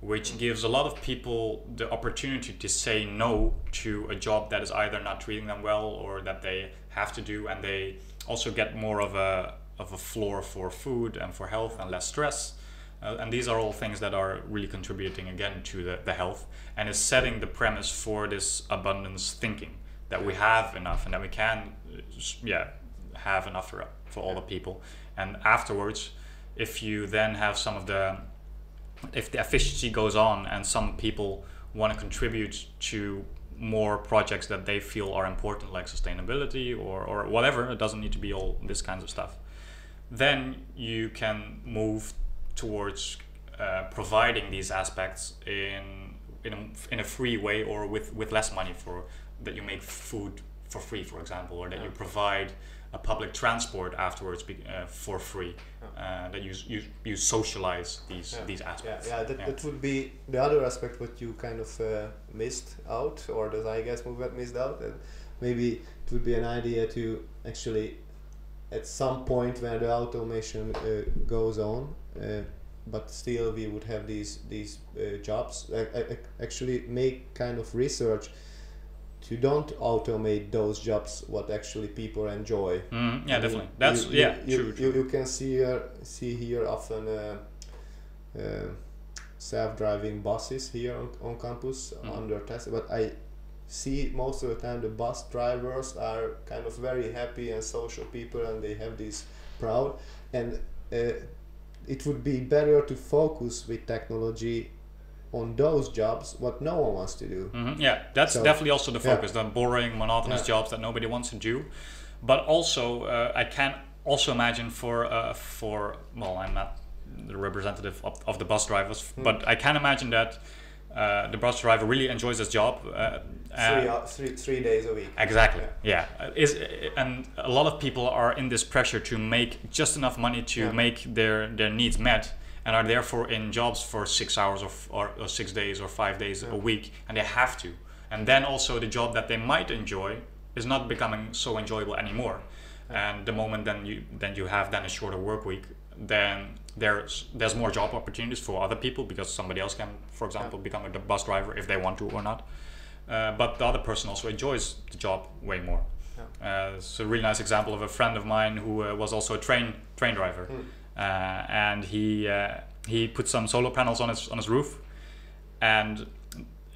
which Mm. gives a lot of people the opportunity to say no to a job that is either not treating them well or that they have to do, and they also get more of a of a floor for food and for health and less stress. Uh, and these are all things that are really contributing again to the, the health and is setting the premise for this abundance thinking that we have enough and that we can uh, yeah have enough for, for all the people and afterwards if you then have some of the if the efficiency goes on and some people want to contribute to more projects that they feel are important like sustainability or, or whatever it doesn't need to be all this kinds of stuff then you can move towards uh, providing these aspects in in a, in a free way or with, with less money for that you make food for free for example or that you provide a public transport afterwards be, uh, for free uh, that you, you you socialize these Yeah. these aspects yeah, that, Yeah. that would be the other aspect what you kind of uh, missed out, or the Zeitgeist movement missed out. And maybe it would be an idea to actually, at some point when the automation uh, goes on, uh, but still we would have these these uh, jobs. Actually, make kind of research to don't automate those jobs what actually people enjoy. Mm, yeah, You- definitely. That's you, yeah, you, true. You, true. you can see here, see here often uh, uh, self-driving buses here on, on campus Mhm. under test, but I see most of the time the bus drivers are kind of very happy and social people, and they have this proud. And uh, it would be better to focus with technology on those jobs what no one wants to do. hmm Yeah, that's So- definitely also the yeah. focus. The boring, monotonous Yeah. jobs that nobody wants to do. But also, uh, I can also imagine for uh, for well, I'm not the representative of, of the bus drivers, Hmm. but I can imagine that uh, the bus driver really enjoys his job. Uh, Three, uh, three, three days a week. Exactly. Yeah. Uh, Is and a lot of people are in this pressure to make just enough money to Yeah. make their their needs met, and are therefore in jobs for six hours or, or, or six days or five days a week, and they have to. And then also the job that they might enjoy is not becoming so enjoyable anymore. And the moment then you then you have then a shorter work week, then there's there's more job opportunities for other people because somebody else can, for example, become a bus driver if they want to or not. Uh, but the other person also enjoys the job way more. Uh, it's a really nice example of a friend of mine who uh, was also a train train driver, Mm. Uh, and he uh, he put some solar panels on his on his roof, and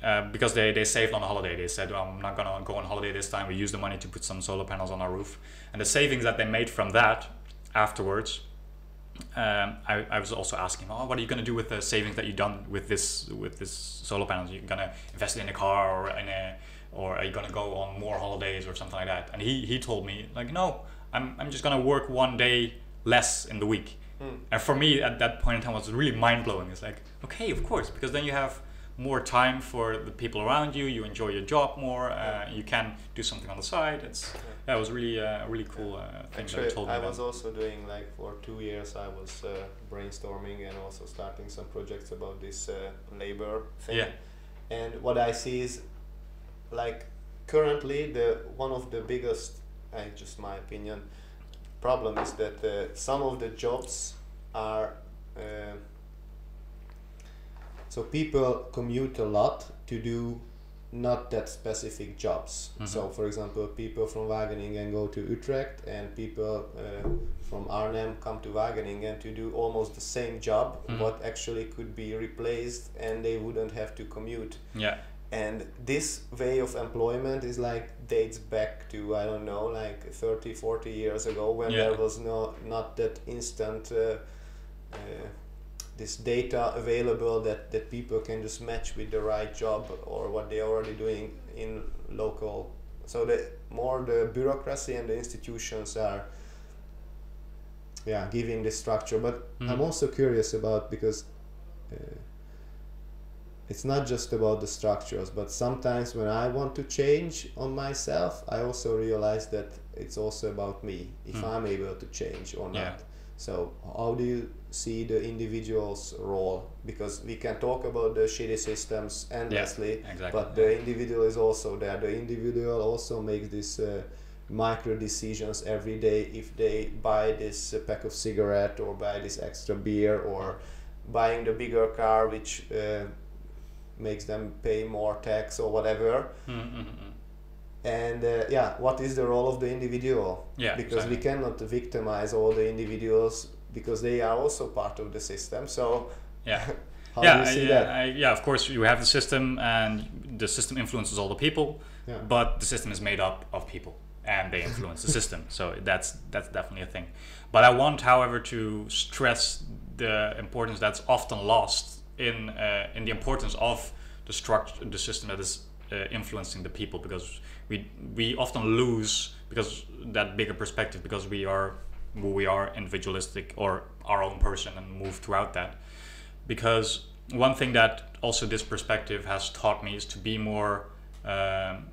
uh, because they, they saved on a holiday, they said, "Oh, "I'm not gonna go on holiday this time. We use the money to put some solar panels on our roof," and the savings that they made from that afterwards. Um, I, I was also asking, oh, what are you gonna do with the savings that you done with this with this solar panels? Are you gonna invest it in a car or in a or are you gonna go on more holidays or something like that? And he, he told me like no, I'm, I'm just gonna work one day less in the week. Mm. And for me at that point in time it was really mind blowing. It's like okay, of course, because then you have more time for the people around you. You enjoy your job more. Uh, you can do something on the side. It's yeah, it was really uh, really cool uh, thing that Actually, he told me. I then. was also doing like for two years. I was uh, brainstorming and also starting some projects about this uh, labor thing. Yeah. And what I see is, like, currently the one of the biggest, uh, just my opinion, problem is that uh, some of the jobs are. Uh, so people commute a lot to do not that specific jobs. Mhm. So, for example, people from Wageningen go to Utrecht, and people uh, from Arnhem come to Wageningen to do almost the same job, Mhm. what actually could be replaced, and they wouldn't have to commute. yeah. And this way of employment is like dates back to I don't know, like 30, 40 years ago, when Yeah. there was no not that instant. Uh, uh, this data available that, that people can just match with the right job or what they're already doing in local so the more the bureaucracy and the institutions are yeah giving this structure but i'm Mhm. also curious about because uh, it's not just about the structures but sometimes when i want to change on myself i also realize that it's also about me if Mm. i'm able to change or not Yeah. so how do you see the individual's role because we can talk about the shitty systems endlessly Exactly. but the individual is also there the individual also makes these uh, micro decisions every day if they buy this uh, pack of cigarette or buy this extra beer or buying the bigger car which uh, makes them pay more tax or whatever Mm, mm, mm, mm. and uh, yeah what is the role of the individual Yeah. because we cannot victimize all the individuals because they are also part of the system so Yeah. how yeah, do you see I- that I- yeah, of course, you have the system, and the system influences all the people, Yeah. but the system is made up of people, and they influence the system. So that's that's definitely a thing. But I want, however, to stress the importance that's often lost in uh, in the importance of the structure, the system that is uh, influencing the people, because we we often lose because that bigger perspective, because we are who we are individualistic or our own person and move throughout that. Because one thing that also this perspective has taught me is to be more um,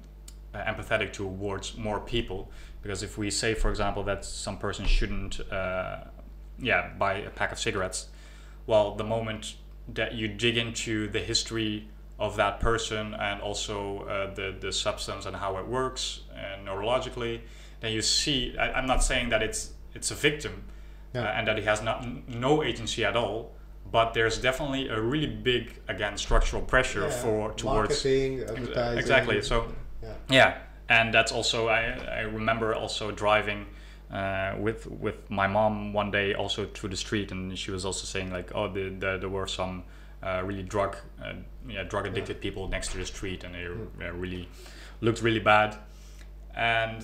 empathetic towards more people. Because if we say for example that some person shouldn't uh, yeah buy a pack of cigarettes well the moment that you dig into the history of that person and also uh, the, the substance and how it works uh, neurologically then you see I, i'm not saying that it's it's a victim Yeah. uh, and that he has not no agency at all but there's definitely a really big again structural pressure Yeah, for towards marketing advertising exactly, so- yeah Yeah, and that's also I I remember also driving. Uh, with with my mom one day also through the street and she was also saying like oh the, the, there were some uh, really drug uh, yeah drug addicted people next to the street and they uh, really looked really bad. And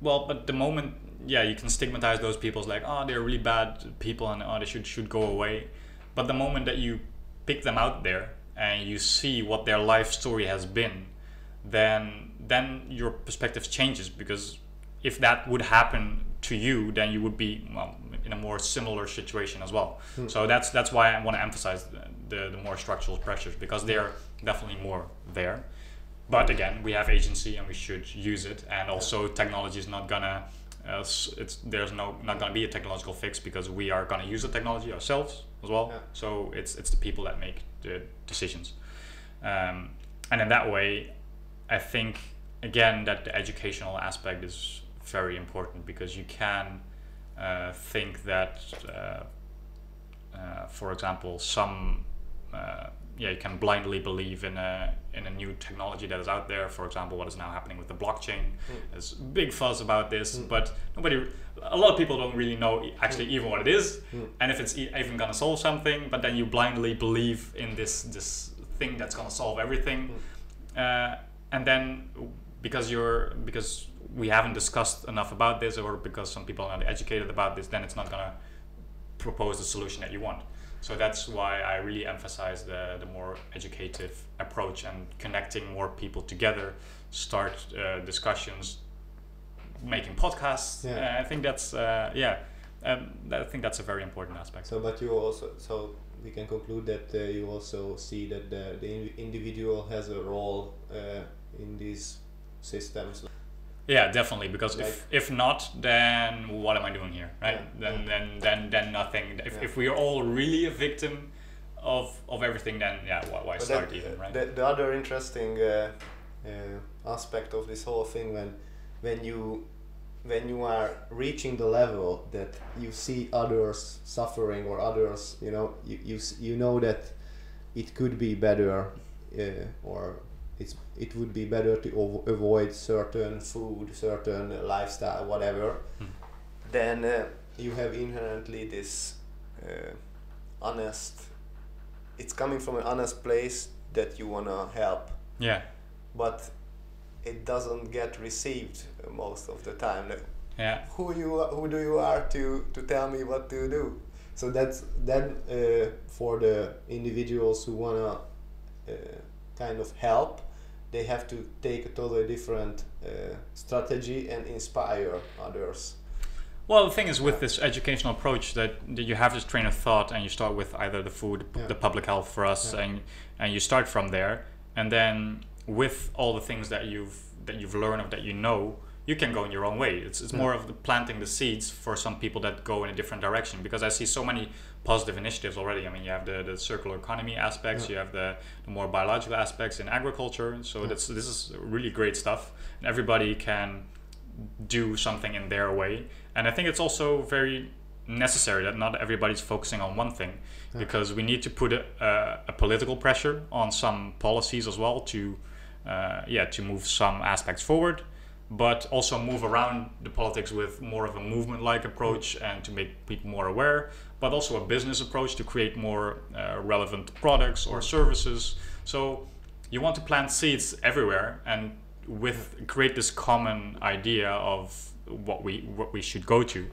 well but the moment yeah you can stigmatize those people as like oh they're really bad people and oh they should should go away. But the moment that you pick them out there and you see what their life story has been then then your perspective changes because if that would happen to you then you would be well, in a more similar situation as well. Hmm. so that's that's why i want to emphasize the, the, more structural pressures because they're definitely more there. But again we have agency and we should use it and also technology is not gonna uh, it's there's no not gonna be a technological fix because we are gonna use the technology ourselves as well. Yeah. so it's it's the people that make the decisions. Um, and in that way i think again that the educational aspect is very important because you can uh, think that uh, uh, for example some uh, yeah you can blindly believe in a in a new technology that is out there. For example what is now happening with the blockchain. There's big fuzz about this Mm. but nobody a lot of people don't really know actually even what it is. Mm. and if it's even gonna solve something but then you blindly believe in this this thing that's gonna solve everything. Uh, and then because you're because we haven't discussed enough about this or because some people are not educated about this then it's not gonna propose the solution that you want so that's why I really emphasize the, the more educative approach and connecting more people together start uh, discussions making podcasts Yeah. uh, I think that's uh, yeah um, I think that's a very important aspect So, but you also so we can conclude that uh, you also see that the the individual has a role uh, in these systems. Yeah, definitely. Because Like- if if not, then what am I doing here, right? Yeah, Then yeah. then then then nothing. If, Yeah. if we are all really a victim of of everything, then yeah, why, why start that- even, right? The, the other interesting uh, uh, aspect of this whole thing when when you when you are reaching the level that you see others suffering or others you know you you, you know that it could be better uh, or it's it would be better to avo- avoid certain food certain lifestyle whatever. Hmm. then uh, you have inherently this uh, honest it's coming from an honest place that you want to help. Yeah, but it doesn't get received most of the time. Like, yeah, who you who do you are to to tell me what to do? So that's then uh, for the individuals who want to uh, kind of help they have to take a totally different uh, strategy and inspire others Well, the thing is with this educational approach that, you have this train of thought and you start with either the food, Yeah. the public health for us, Yeah. and and you start from there, and then with all the things that you've that you've learned or that you know, you can go in your own way. It's it's Yeah. more of the planting the seeds for some people that go in a different direction. Because I see so many positive initiatives already. I mean, you have the, the circular economy aspects, Yeah. you have the, the more biological aspects in agriculture. So Yeah. that's this is really great stuff, and everybody can do something in their way. And I think it's also very necessary that not everybody's focusing on one thing Yeah. because we need to put a, a, a political pressure on some policies as well to uh, yeah to move some aspects forward but also move around the politics with more of a movement like approach and to make people more aware but also a business approach to create more uh, relevant products or services. So you want to plant seeds everywhere and with create this common idea of what we what we should go to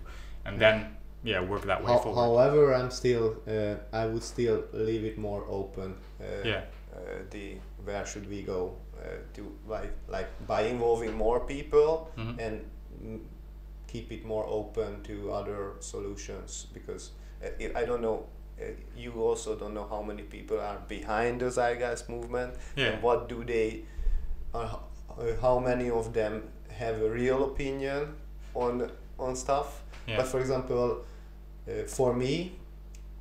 and then yeah work that way How, forward. however i'm still uh, i would still leave it more open uh, yeah. uh, the where should we go to by like by involving more people Mhm. and keep it more open to other solutions because uh, I I don't know uh, you also don't know how many people are behind the Zeitgeist movement Yeah. and what do they uh, how many of them have a real opinion on on stuff yeah but for example, uh, for me,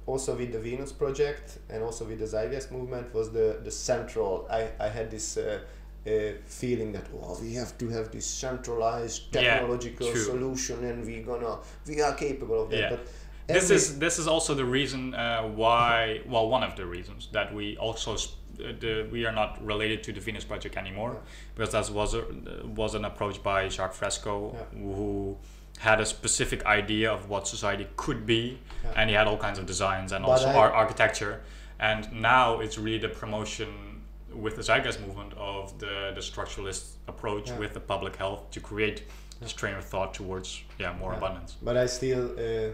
also with the Venus project and also with the Zeitgeist movement was the, the central. I, I had this uh, uh, feeling that oh we have to have this centralized technological true. solution and we gonna we are capable of that. Yeah. But this is this is also the reason uh, why well one of the reasons that we also uh, the, we are not related to the Venus Project anymore Yeah. because that was a, was an approach by Jacques Fresco Yeah. who had a specific idea of what society could be Yeah. and he had all kinds of designs and But also I- ar- architecture and now it's really the promotion with the zeitgeist movement of the, the structuralist approach Yeah. with the public health to create this train of thought towards yeah more abundance But I still uh,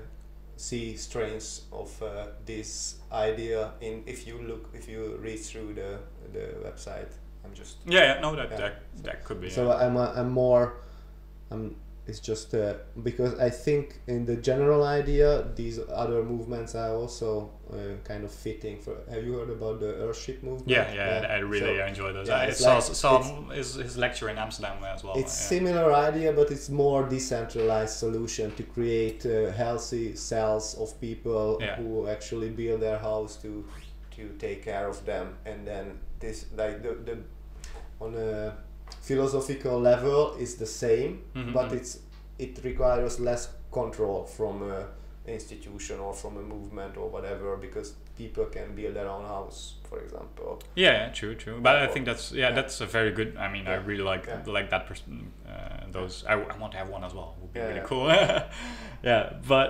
see strains of uh, this idea in if you look if you read through the the website. I'm just yeah, yeah no that, that that could be so yeah. I'm a, I'm more I'm it's just uh, because I think in the general idea these other movements are also uh, kind of fitting for have you heard about the earthship movement yeah, yeah, I really So enjoy those. yeah, I saw, like- saw his, his lecture in Amsterdam as well. it's yeah. similar idea but it's more decentralized solution to create uh, healthy cells of people Yeah. who actually build their house to to take care of them and then this like the, the on a philosophical level is the same Mhm, but mhm. it's it requires less control from a institution or from a movement or whatever because people can build their own house for example Yeah, yeah, true, true. But I think that's yeah, Yeah. that's a very good. I mean, I really like Yeah. like that person. Uh, those I, I want to have one as well. Would be Yeah, really yeah. cool. yeah, but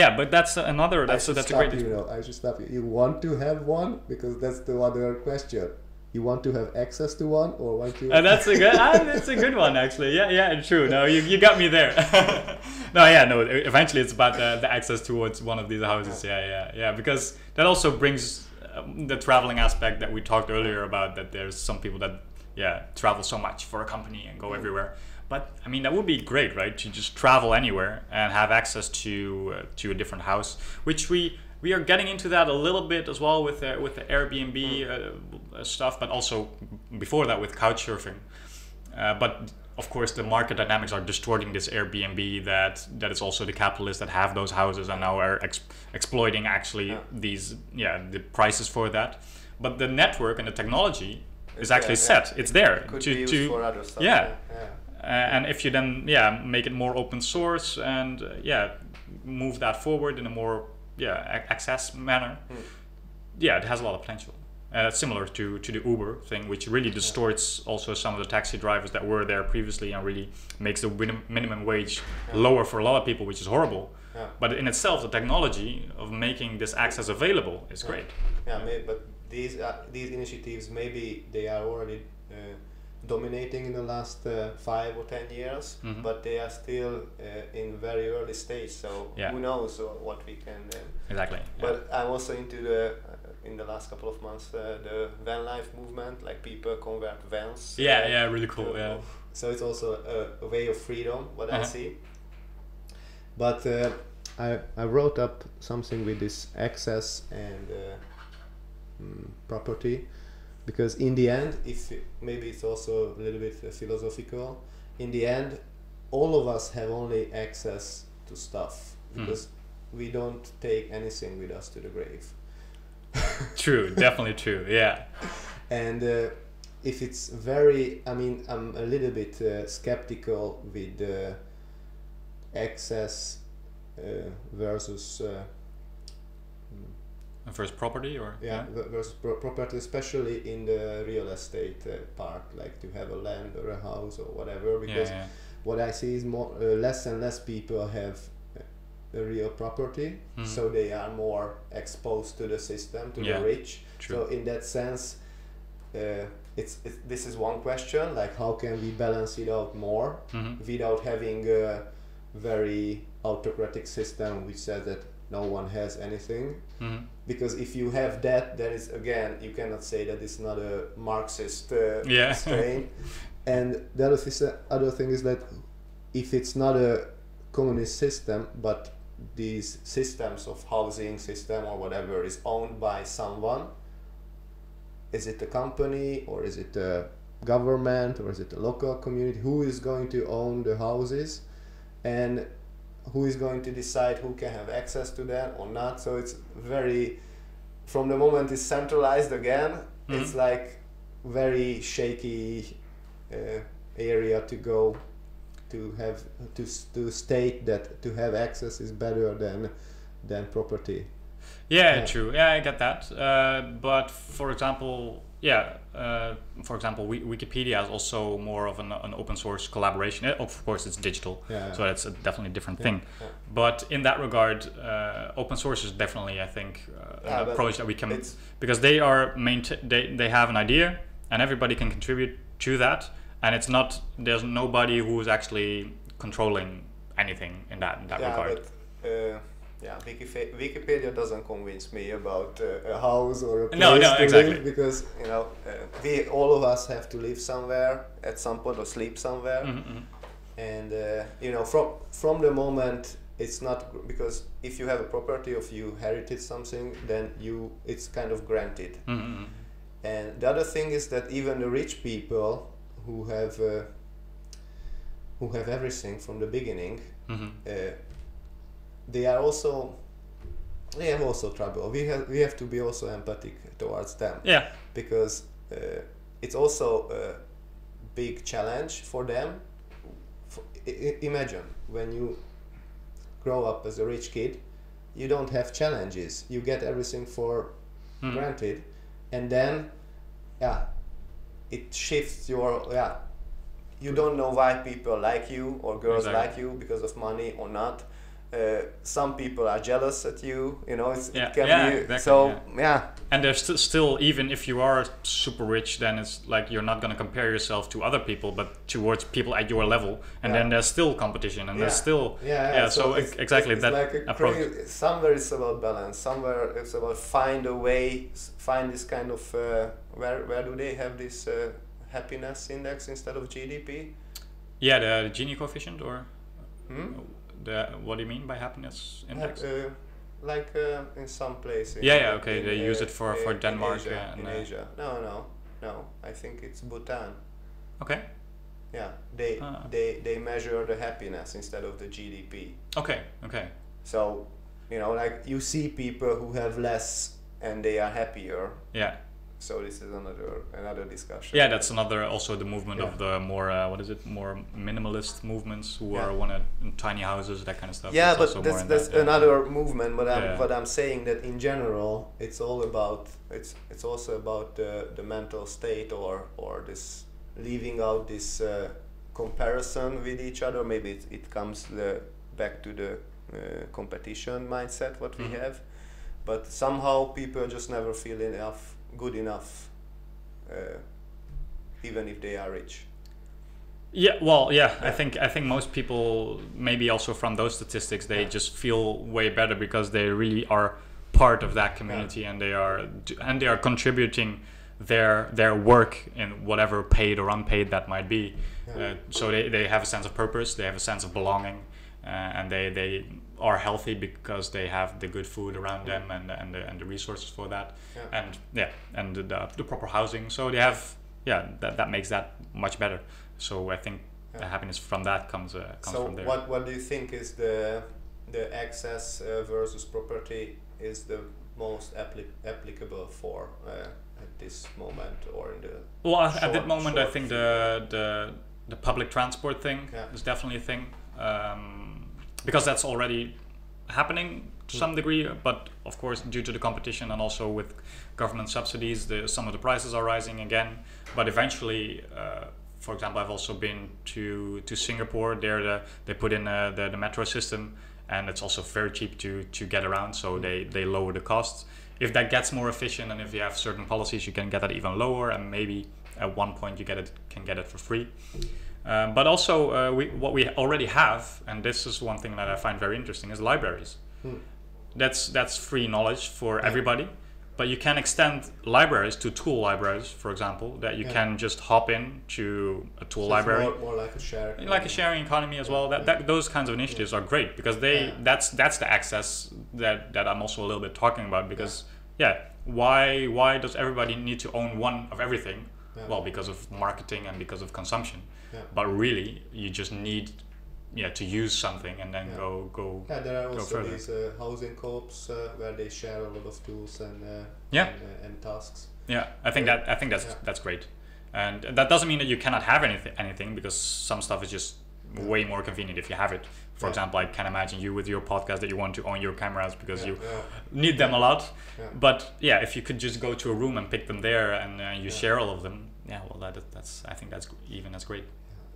yeah, but that's another. I That's should that's a great. you know I should stop you you want to have one because that's the other question you want to have access to one or want to Uh, that's a good. ah, that's a good one, actually. Yeah, yeah, true. No, you, you got me there. no, yeah, no. Eventually, it's about the, the access towards one of these houses. Yeah, yeah, yeah. Because that also brings um, the traveling aspect that we talked earlier about. That there's some people that yeah travel so much for a company and go everywhere. But I mean, that would be great, right? To just travel anywhere and have access to uh, to a different house, which we we are getting into that a little bit as well with the, with the Airbnb uh, stuff, but also before that with couchsurfing. Uh, but of course, the market dynamics are distorting this Airbnb. That that is also the capitalists that have those houses and now are ex- exploiting actually Yeah. these yeah the prices for that. But the network and the technology is actually there, yeah. set. It's there could to be used to for other stuff yeah. yeah. uh, and if you then yeah make it more open source and uh, yeah move that forward in a more yeah access manner Hmm. yeah it has a lot of potential uh, similar to, to the uber thing which really distorts also some of the taxi drivers that were there previously and really makes the minim- minimum wage Yeah. lower for a lot of people which is horrible Yeah. but in itself the technology of making this access available is Yeah. great Yeah, may, but these uh, these initiatives maybe they are already uh, dominating in the last uh, five or ten years, Mhm. but they are still uh, in very early stage. So Yeah. who knows uh, what we can. Um, exactly yeah. But I'm also into the uh, in the last couple of months uh, the van life movement, like people convert vans. yeah uh, yeah really cool yeah So it's also a, a way of freedom, what I Uh-huh. see. But uh, I, I wrote up something with this access and uh, mm, property because in the end, if maybe it's also a little bit uh, philosophical, in the end, all of us have only access to stuff Hmm. because we don't take anything with us to the grave. true definitely true yeah and uh, if it's very i mean i'm a little bit uh, skeptical with the access uh, versus mm, first property or yeah, ver- versus pro- property especially in the real estate uh, part like to have a land or a house or whatever because yeah. what i see is more uh, less and less people have uh, a real property Mhm. so they are more exposed to the system to Yeah, the rich true. so in that sense uh, it's, it's this is one question like how can we balance it out more Mhm. without having a very autocratic system which says that no one has anything Mhm. Because if you have that then it's again you cannot say that it's not a marxist uh, Yeah. strain. And the other, thing, other thing is that if it's not a communist system but these systems of housing system or whatever is owned by someone is it a company or is it a government or is it a local community? Who is going to own the houses? And who is going to decide who can have access to that or not so it's very from the moment it's centralized again it's Mhm. like very shaky uh, area to go to have to to state that to have access is better than than property Yeah, Yeah. true. Yeah, I get that. Uh, but for example, yeah, uh, for example, we, Wikipedia is also more of an, an open source collaboration. Eh, Of course, it's digital, Yeah, so that's a definitely a different Yeah, thing. yeah. But in that regard, uh, open source is definitely, I think, uh, Yeah, an approach that we can It's because they are maintain they, they have an idea and everybody can contribute to that, and it's not there's nobody who is actually controlling anything in that in that yeah, regard. but uh, yeah, Wikipedia doesn't convince me about uh, a house or a place No, no, to exactly. live because you know uh, we all of us have to live somewhere at some point or sleep somewhere, Mhm, mhm. and uh, you know from from the moment it's not gr- because if you have a property or you inherited something then you it's kind of granted Mhm, mhm. and the other thing is that even the rich people who have uh, who have everything from the beginning Mhm. They are also they have also trouble. We have we have to be also empathic towards them. Yeah. because uh, it's also a big challenge for them. For, I- imagine when you grow up as a rich kid you don't have challenges. You get everything for Mhm. granted. And then yeah it shifts your yeah. You don't know why people like you or girls Exactly. like you because of money or not uh, some people are jealous at you you know it's, Yeah, it can yeah, be exactly, so yeah. yeah And there's st- still, even if you are super rich, then it's like you're not going to compare yourself to other people, but towards people at your level. And Yeah. then there's still competition, and there's still yeah, yeah, so it's- exactly it's that like a approach. crazy- somewhere it's about balance somewhere it's about find a way find this kind of uh, where where do they have this uh, happiness index instead of gdp yeah, the, the Gini coefficient, or hmm? The what do you mean by happiness index? Uh, like uh, in some places. Yeah, yeah, okay, they use it for- for in Denmark, Asia, yeah, in and, uh, Asia. No, no, no. I think it's Bhutan. okay, Yeah, they Ah. they they measure the happiness instead of the GDP. okay, okay. So, you know, like you see people who have less and they are happier. Yeah, So this is another another discussion. yeah, that's another also the movement Yeah. of the more uh, what is it, more minimalist movements who Yeah. are want in tiny houses, that kind of stuff. yeah, That's but that's, that's that, yeah. another movement. But I'm Yeah. but I'm saying that in general, it's all about it's it's also about the the mental state or or this leaving out this uh, comparison with each other. Maybe it, it comes the, back to the uh, competition mindset what we Mhm. have, but somehow people just never feel enough good enough, uh, even if they are rich. Yeah, well, yeah, I think I think most people, maybe also from those statistics, they Yeah. just feel way better because they really are part of that community and they are and they are contributing their their work in whatever paid or unpaid that might be. Yeah. Uh, so they, they have a sense of purpose, they have a sense of belonging, uh, and they, they are healthy because they have the good food around them and and the, and the resources for that, Yeah. and yeah, and the, the, proper housing. So they have yeah that, that makes that much better. So I think the happiness from that comes uh, comes so from there. what what do you think is the the access uh, versus property is the most appli- applicable for uh, at this moment or in the Well, at- at that moment, I think the the the public transport thing Yeah. is definitely a thing um, because that's already happening to Mm. some degree. But of course, due to the competition and also with government subsidies, the, some of the prices are rising again. But eventually, uh, for example, I've also been to to Singapore. There, the, they put in uh, the the metro system, and it's also very cheap to to get around. So they they lower the costs. If that gets more efficient, and if you have certain policies, you can get that even lower, and maybe at one point you get it can get it for free. Um, but also, uh, we, what we already have, and this is one thing that I find very interesting, is libraries. Hmm. That's that's free knowledge for everybody, but you can extend libraries to tool libraries, for example, that you Yeah. can just hop in to a tool So library more, more like a share like a sharing economy as well. That, that those kinds of initiatives are great because they Yeah. that's that's the access that that I'm also a little bit talking about because yeah, why why does everybody need to own one of everything? Yeah. Well, because of marketing and because of consumption. Yeah. But really, you just need yeah to use something and then Yeah. go go Yeah, there are also further. these uh, housing co-ops uh, where they share a lot of tools and uh, Yeah. and, uh, and tasks. Yeah, I think that I think that's that's great, and that doesn't mean that you cannot have anything anything because some stuff is just way more convenient if you have it. For Yeah. example, I can imagine you with your podcast that you want to own your cameras because Yeah, you yeah, need them a lot. But yeah, if you could just go to a room and pick them there and uh, you share all of them, yeah, well, that, that's I think that's even that's great.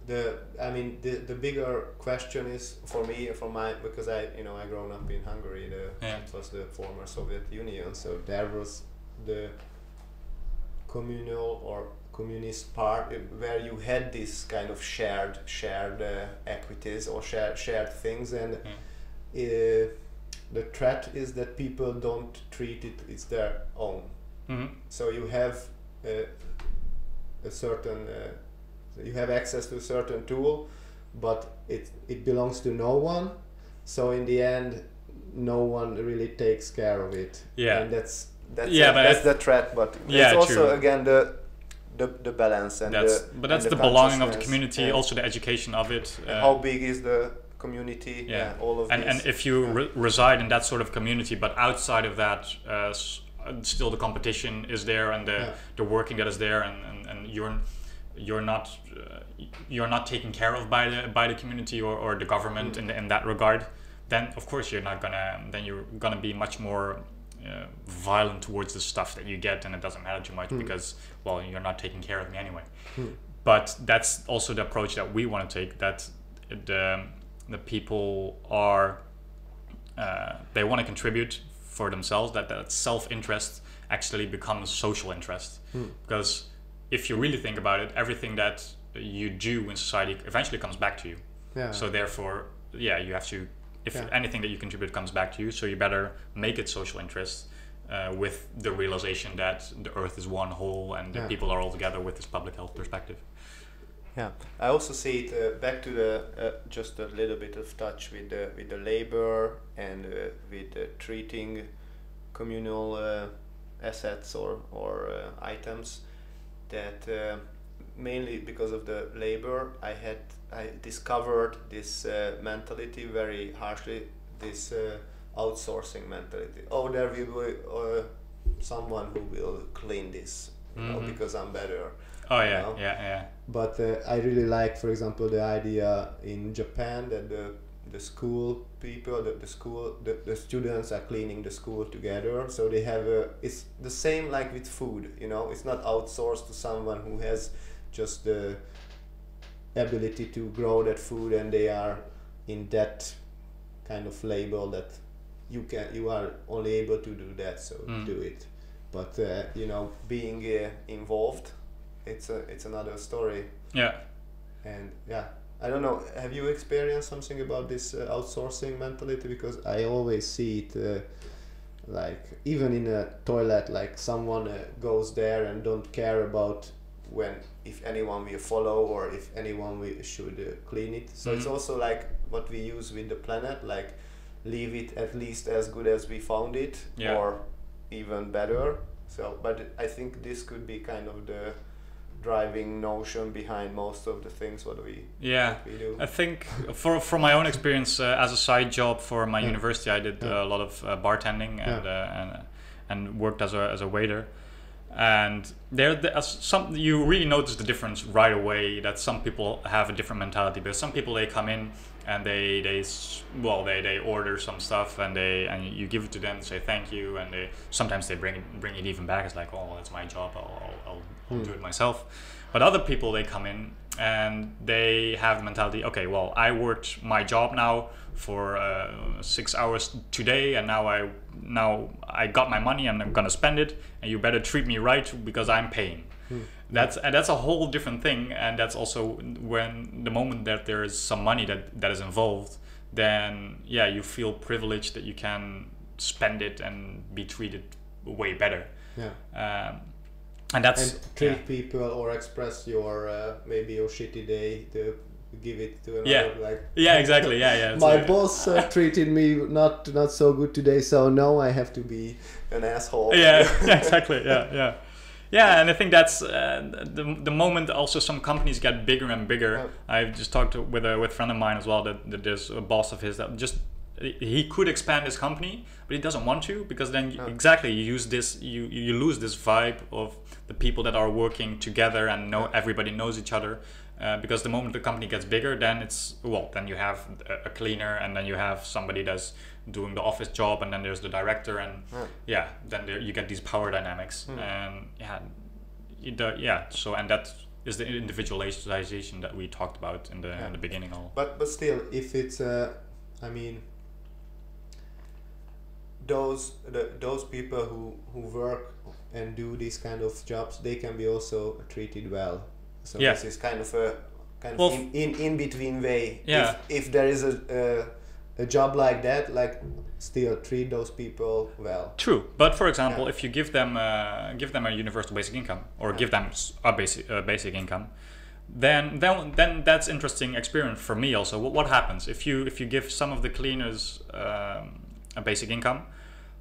the I mean the the bigger question is for me for my because I you know I grown up in Hungary the Yeah. it was the former Soviet Union so there was the communal or communist part uh, where you had this kind of shared shared uh, equities or shared shared things and uh, the threat is that people don't treat it it's their own hmm so you have uh, a certain uh, you have access to a certain tool but it it belongs to no one so in the end no one really takes care of it Yeah. and that's that's Yeah, a- that's the threat but Yeah, it's also true. again the the, the balance and That's the, but that's and the, belonging of the community, also the education of it. uh, how big is the community Yeah. all of and this and if you yeah. re- reside in that sort of community, but outside of that, uh, still the competition is there and the Yeah. the working that is there, and, and, and you're you're not uh, you're not taken care of by the by the community or, or the government Mm. in, in that regard, then of course you're not gonna then you're gonna be much more uh, violent towards the stuff that you get, and it doesn't matter too much Mm. because well you're not taking care of me anyway. Mm. But that's also the approach that we want to take. That the the people are uh, they want to contribute for themselves. That that self interest actually becomes social interest Hmm. because if you really think about it, everything that you do in society eventually comes back to you. yeah So therefore, yeah, you have to. If Yeah. anything that you contribute comes back to you, so you better make it social interest uh, with the realization that the Earth is one whole and the people are all together with this public health perspective. Yeah, I also see it uh, back to the uh, just a little bit of touch with the with the labor and uh, with the treating communal uh, assets or or uh, items that uh, mainly because of the labor I had I discovered this uh, mentality very harshly this uh, outsourcing mentality. Oh there will be uh, someone who will clean this you know Mhm. because I'm better Oh yeah, know? yeah, yeah. but uh, I really like, for example, the idea in Japan that the the school people, the, the school, the, the students are cleaning the school together. So they have a. It's the same like with food, you know. It's not outsourced to someone who has just the ability to grow that food, and they are in that kind of label that you can you are only able to do that, so Mm. do it. But uh, you know, being uh, involved, it's a it's another story. Yeah. And yeah, I don't know. Have you experienced something about this uh, outsourcing mentality? Because I always see it, uh, like even in a toilet, like someone uh, goes there and don't care about when if anyone will follow or if anyone will, should uh, clean it. So it's Mhm. also like what we use with the planet, like leave it at least as good as we found it, Yeah. or even better. So, but I think this could be kind of the driving notion behind most of the things what we Yeah. what we do. I think for from my own experience uh, as a side job for my Yeah. university, I did Yeah. a lot of uh, bartending and uh, and and worked as a as a waiter. And there, there are some you really notice the difference right away. That some people have a different mentality, but some people they come in and they they well they, they order some stuff and they and you give it to them and say thank you and they sometimes they bring it, bring it even back. It's like oh that's my job. I'll I'll, I'll, Hmm. do it myself. But other people they come in and they have the mentality okay well i worked my job now for uh, six hours today and now i now i got my money and i'm gonna spend it and you better treat me right because i'm paying that's and that's a whole different thing and that's also when the moment that there is some money that that is involved then yeah you feel privileged that you can spend it and be treated way better yeah. um, and that's And treat yeah. people or express your uh, maybe your shitty day to give it to another Yeah. like yeah exactly yeah yeah my like- boss uh, treated me not not so good today so now I have to be an asshole yeah, exactly. Yeah, yeah, yeah. And I think that's uh, the, the moment. Also, some companies get bigger and bigger. I've just talked to, with a with a friend of mine as well. That, that there's a boss of his that just he could expand his company, but he doesn't want to because then exactly you use this you you lose this vibe of the people that are working together and know everybody knows each other. Uh, because the moment the company gets bigger, then it's well, then you have a, a cleaner, and then you have somebody that's doing the office job, and then there's the director, and Yeah. yeah, then there, you get these power dynamics, Hmm. and yeah, you do- yeah. So and that is the individualization that we talked about in the Yeah. in the beginning. All But but still, if it's uh, I mean, those the, those people who who work and do these kind of jobs, they can be also treated well. So Yeah. this is kind of a kind Well, of in, in, in between way. Yeah. If, if there is a, a a job like that, like still treat those people well. True, but for example, Yeah. if you give them uh, give them a universal basic income or Yeah. give them a basic uh, basic income, then then then that's interesting experience for me also. What, what happens if you if you give some of the cleaners um, a basic income?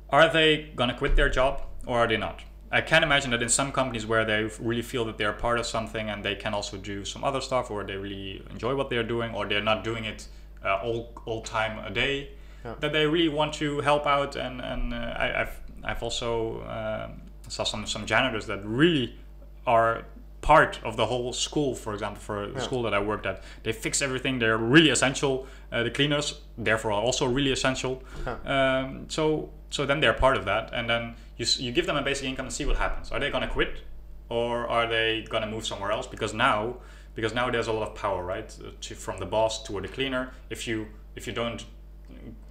Are they gonna quit their job or are they not? I can imagine that in some companies where they really feel that they're part of something and they can also do some other stuff, or they really enjoy what they're doing, or they're not doing it uh, all all time a day, Yeah. that they really want to help out. And and uh, I, I've I've also um saw some some janitors that really are part of the whole school. For example, for the Yeah. school that I worked at, they fix everything. They're really essential. Uh, the cleaners, therefore, are also really essential. Um, so so then they're part of that, and then you you give them a basic income and see what happens. Are they gonna quit, or are they gonna move somewhere else? Because now because now there's a lot of power, right, uh, to, from the boss to the cleaner. If you if you don't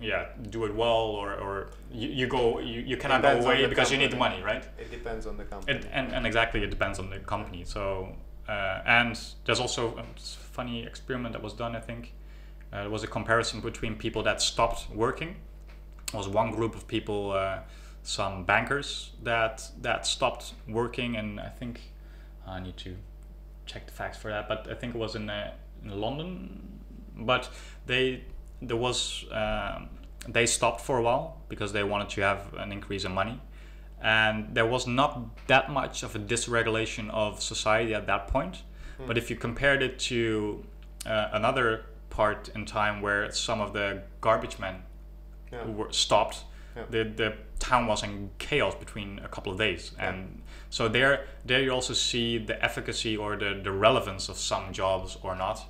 yeah do it well or, or you, you go you, you cannot go away because you need the money right? It depends on the company. it, and, and exactly it depends on the company. So uh, and there's also a funny experiment that was done i think. Uh, there was a comparison between people that stopped working. There was one group of people uh, some bankers that that stopped working and i think i need to check the facts for that but i think it was in, uh, in london. But they there was um, they stopped for a while because they wanted to have an increase in money. And there was not that much of a dysregulation of society at that point. But if you compared it to uh, another part in time where some of the garbage men Yeah. were stopped Yeah. the, the town was in chaos between a couple of days. And so there there you also see the efficacy or the, the relevance of some jobs or not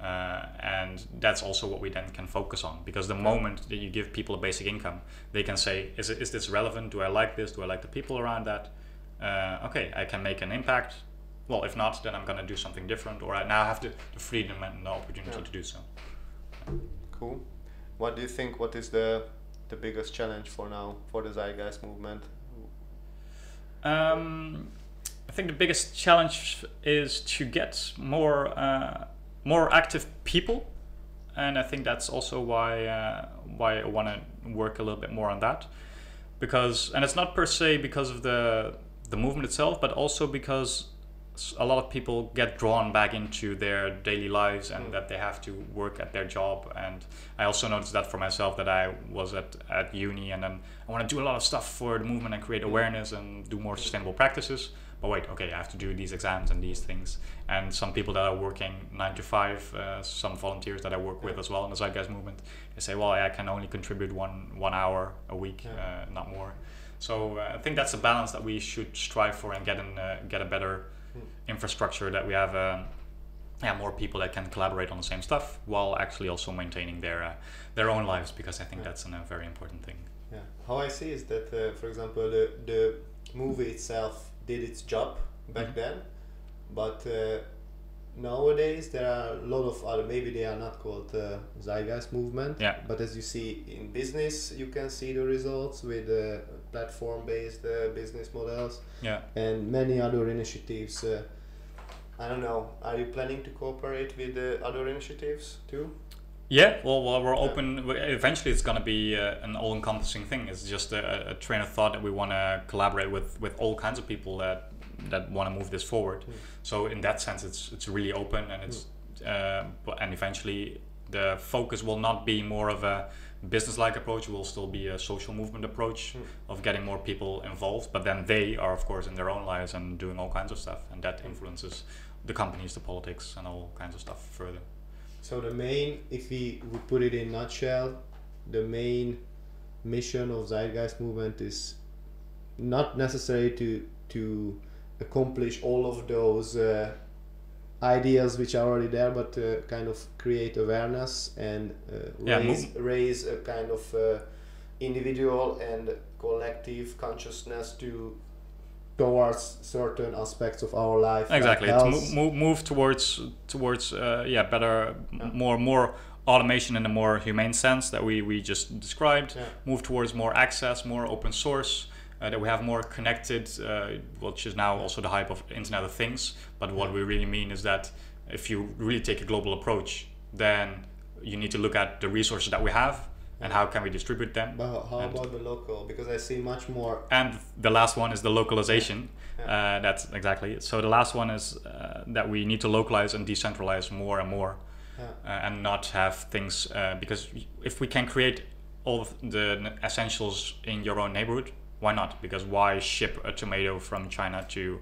uh, and that's also what we then can focus on because the moment that you give people a basic income they can say is, it, is this relevant do i like this do i like the people around that uh, okay i can make an impact well if not then i'm going to do something different or i now have the, the freedom and the opportunity Yeah. to do so Cool. What do you think? What is the the biggest challenge for now for the Zeitgeist movement? Um, I think the biggest challenge is to get more uh, more active people, and I think that's also why uh, why I want to work a little bit more on that, because and it's not per se because of the the movement itself, but also because a lot of people get drawn back into their daily lives and Mm. that they have to work at their job and i also noticed that for myself that i was at, at uni and then i want to do a lot of stuff for the movement and create awareness and do more sustainable practices but wait okay i have to do these exams and these things and some people that are working nine to five uh, some volunteers that i work with as well in the zeitgeist movement they say well i can only contribute one one hour a week Yeah. uh, not more so uh, i think that's a balance that we should strive for and get in uh, get a better. Infrastructure that we have um, yeah, more people that can collaborate on the same stuff while actually also maintaining their uh, their own lives because I think Yeah. that's a very important thing. Yeah. How I see is that, uh, for example, the the movie itself did its job back Mhm. then, but uh, nowadays there are a lot of other. Maybe they are not called uh, Zeitgeist movement. Yeah. But as you see in business, you can see the results with uh, platform-based uh, business models Yeah. and many other initiatives. Uh, I don't know. Are you planning to cooperate with uh, other initiatives too? Yeah, well, well we're open. w- Eventually, it's gonna be uh, an all-encompassing thing. It's just a, a train of thought that we want to collaborate with with all kinds of people that that want to move this forward. Mm. So in that sense, it's it's really open and it's uh, and eventually the focus will not be more of a business-like approach. It will still be a social movement approach Mm. of getting more people involved. But then they are, of course, in their own lives and doing all kinds of stuff, and that influences the companies, the politics, and all kinds of stuff further. So the main, if we would put it in nutshell, the main mission of Zeitgeist movement is not necessary to to accomplish all of those uh, ideas which are already there, but uh, kind of create awareness and uh, Yeah, raise raise a kind of uh, individual and collective consciousness to towards certain aspects of our life. exactly to move, move towards towards uh, yeah better Yeah. more more automation in a more humane sense that we we just described Yeah. move towards more access more open source uh, that we have more connected uh, which is now also the hype of internet of things but what we really mean is that if you really take a global approach then you need to look at the resources that we have and how can we distribute them But how- And- about the local? Because I see much more. and the last one is the localization. Yeah. Uh, that's exactly it. So the last one is uh, that we need to localize and decentralize more and more, Yeah. uh, and not have things uh, because if we can create all of the essentials in your own neighborhood, why not? Because why ship a tomato from China to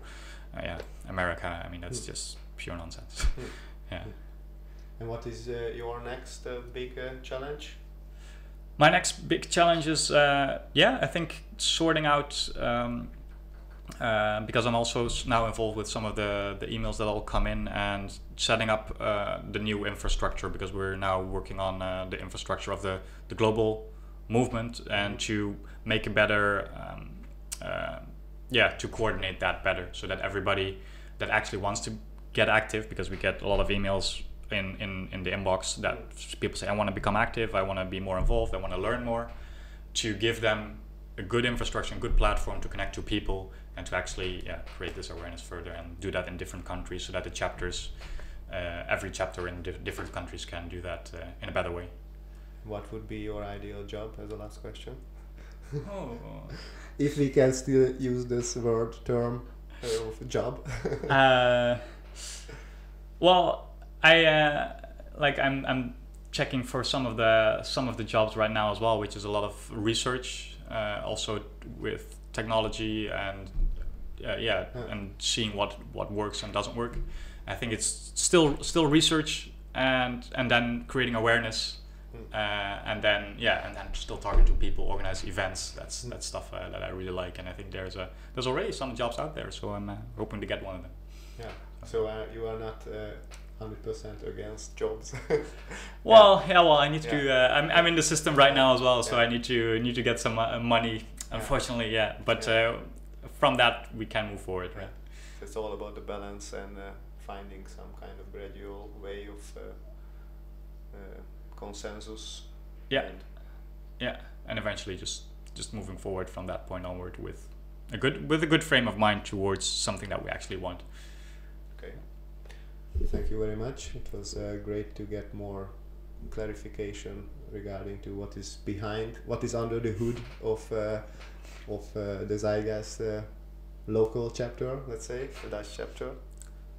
uh, yeah America? I mean that's Mm. just pure nonsense. Mm. yeah. And what is uh, your next uh, big uh, challenge? My next big challenge is, uh, yeah, I think sorting out um, uh, because I'm also now involved with some of the, the emails that all come in and setting up uh, the new infrastructure because we're now working on uh, the infrastructure of the, the global movement and to make a better, um, uh, yeah, to coordinate that better so that everybody that actually wants to get active because we get a lot of emails in, in, in the inbox that people say, I want to become active, I want to be more involved, I want to learn more, to give them a good infrastructure, a good platform to connect to people and to actually yeah, create this awareness further and do that in different countries so that the chapters, uh, every chapter in dif- different countries can do that uh, in a better way. What would be your ideal job as a last question? Oh. If we can still use this word term uh, of job. uh, well, I uh, like I'm I'm checking for some of the some of the jobs right now as well, which is a lot of research, uh, also with technology and uh, yeah, Yeah. and seeing what what works and doesn't work. I think it's still still research and and then creating awareness. Uh, and then yeah, and then still talking to people, organize events. That's that's stuff uh, that I really like, and I think there's a there's already some jobs out there. So I'm uh, hoping to get one of them. yeah. So uh, you are not hundred percent against jobs. Well, yeah. Well, I need to. Yeah. do, Uh, I'm, I'm in the system right now as well, so Yeah. I need to need to get some uh, money. Unfortunately, yeah. But Yeah. Uh, from that, we can move forward, Yeah. right? it's all about the balance and uh, finding some kind of gradual way of uh, uh, consensus. Yeah. And Yeah, and eventually just just moving forward from that point onward with a good with a good frame of mind towards something that we actually want. Okay. Thank you very much. It was uh, great to get more clarification regarding to what is behind, what is under the hood of uh, of uh, the Zeitgeist uh, local chapter, let's say, the Dutch chapter.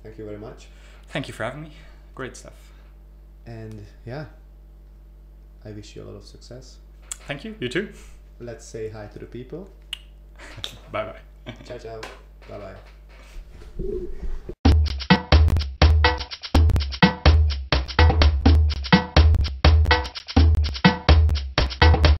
Thank you very much. Thank you for having me. Great stuff. And yeah, I wish you a lot of success. Thank you. You too. Let's say hi to the people. Bye bye. ciao, ciao. Bye bye.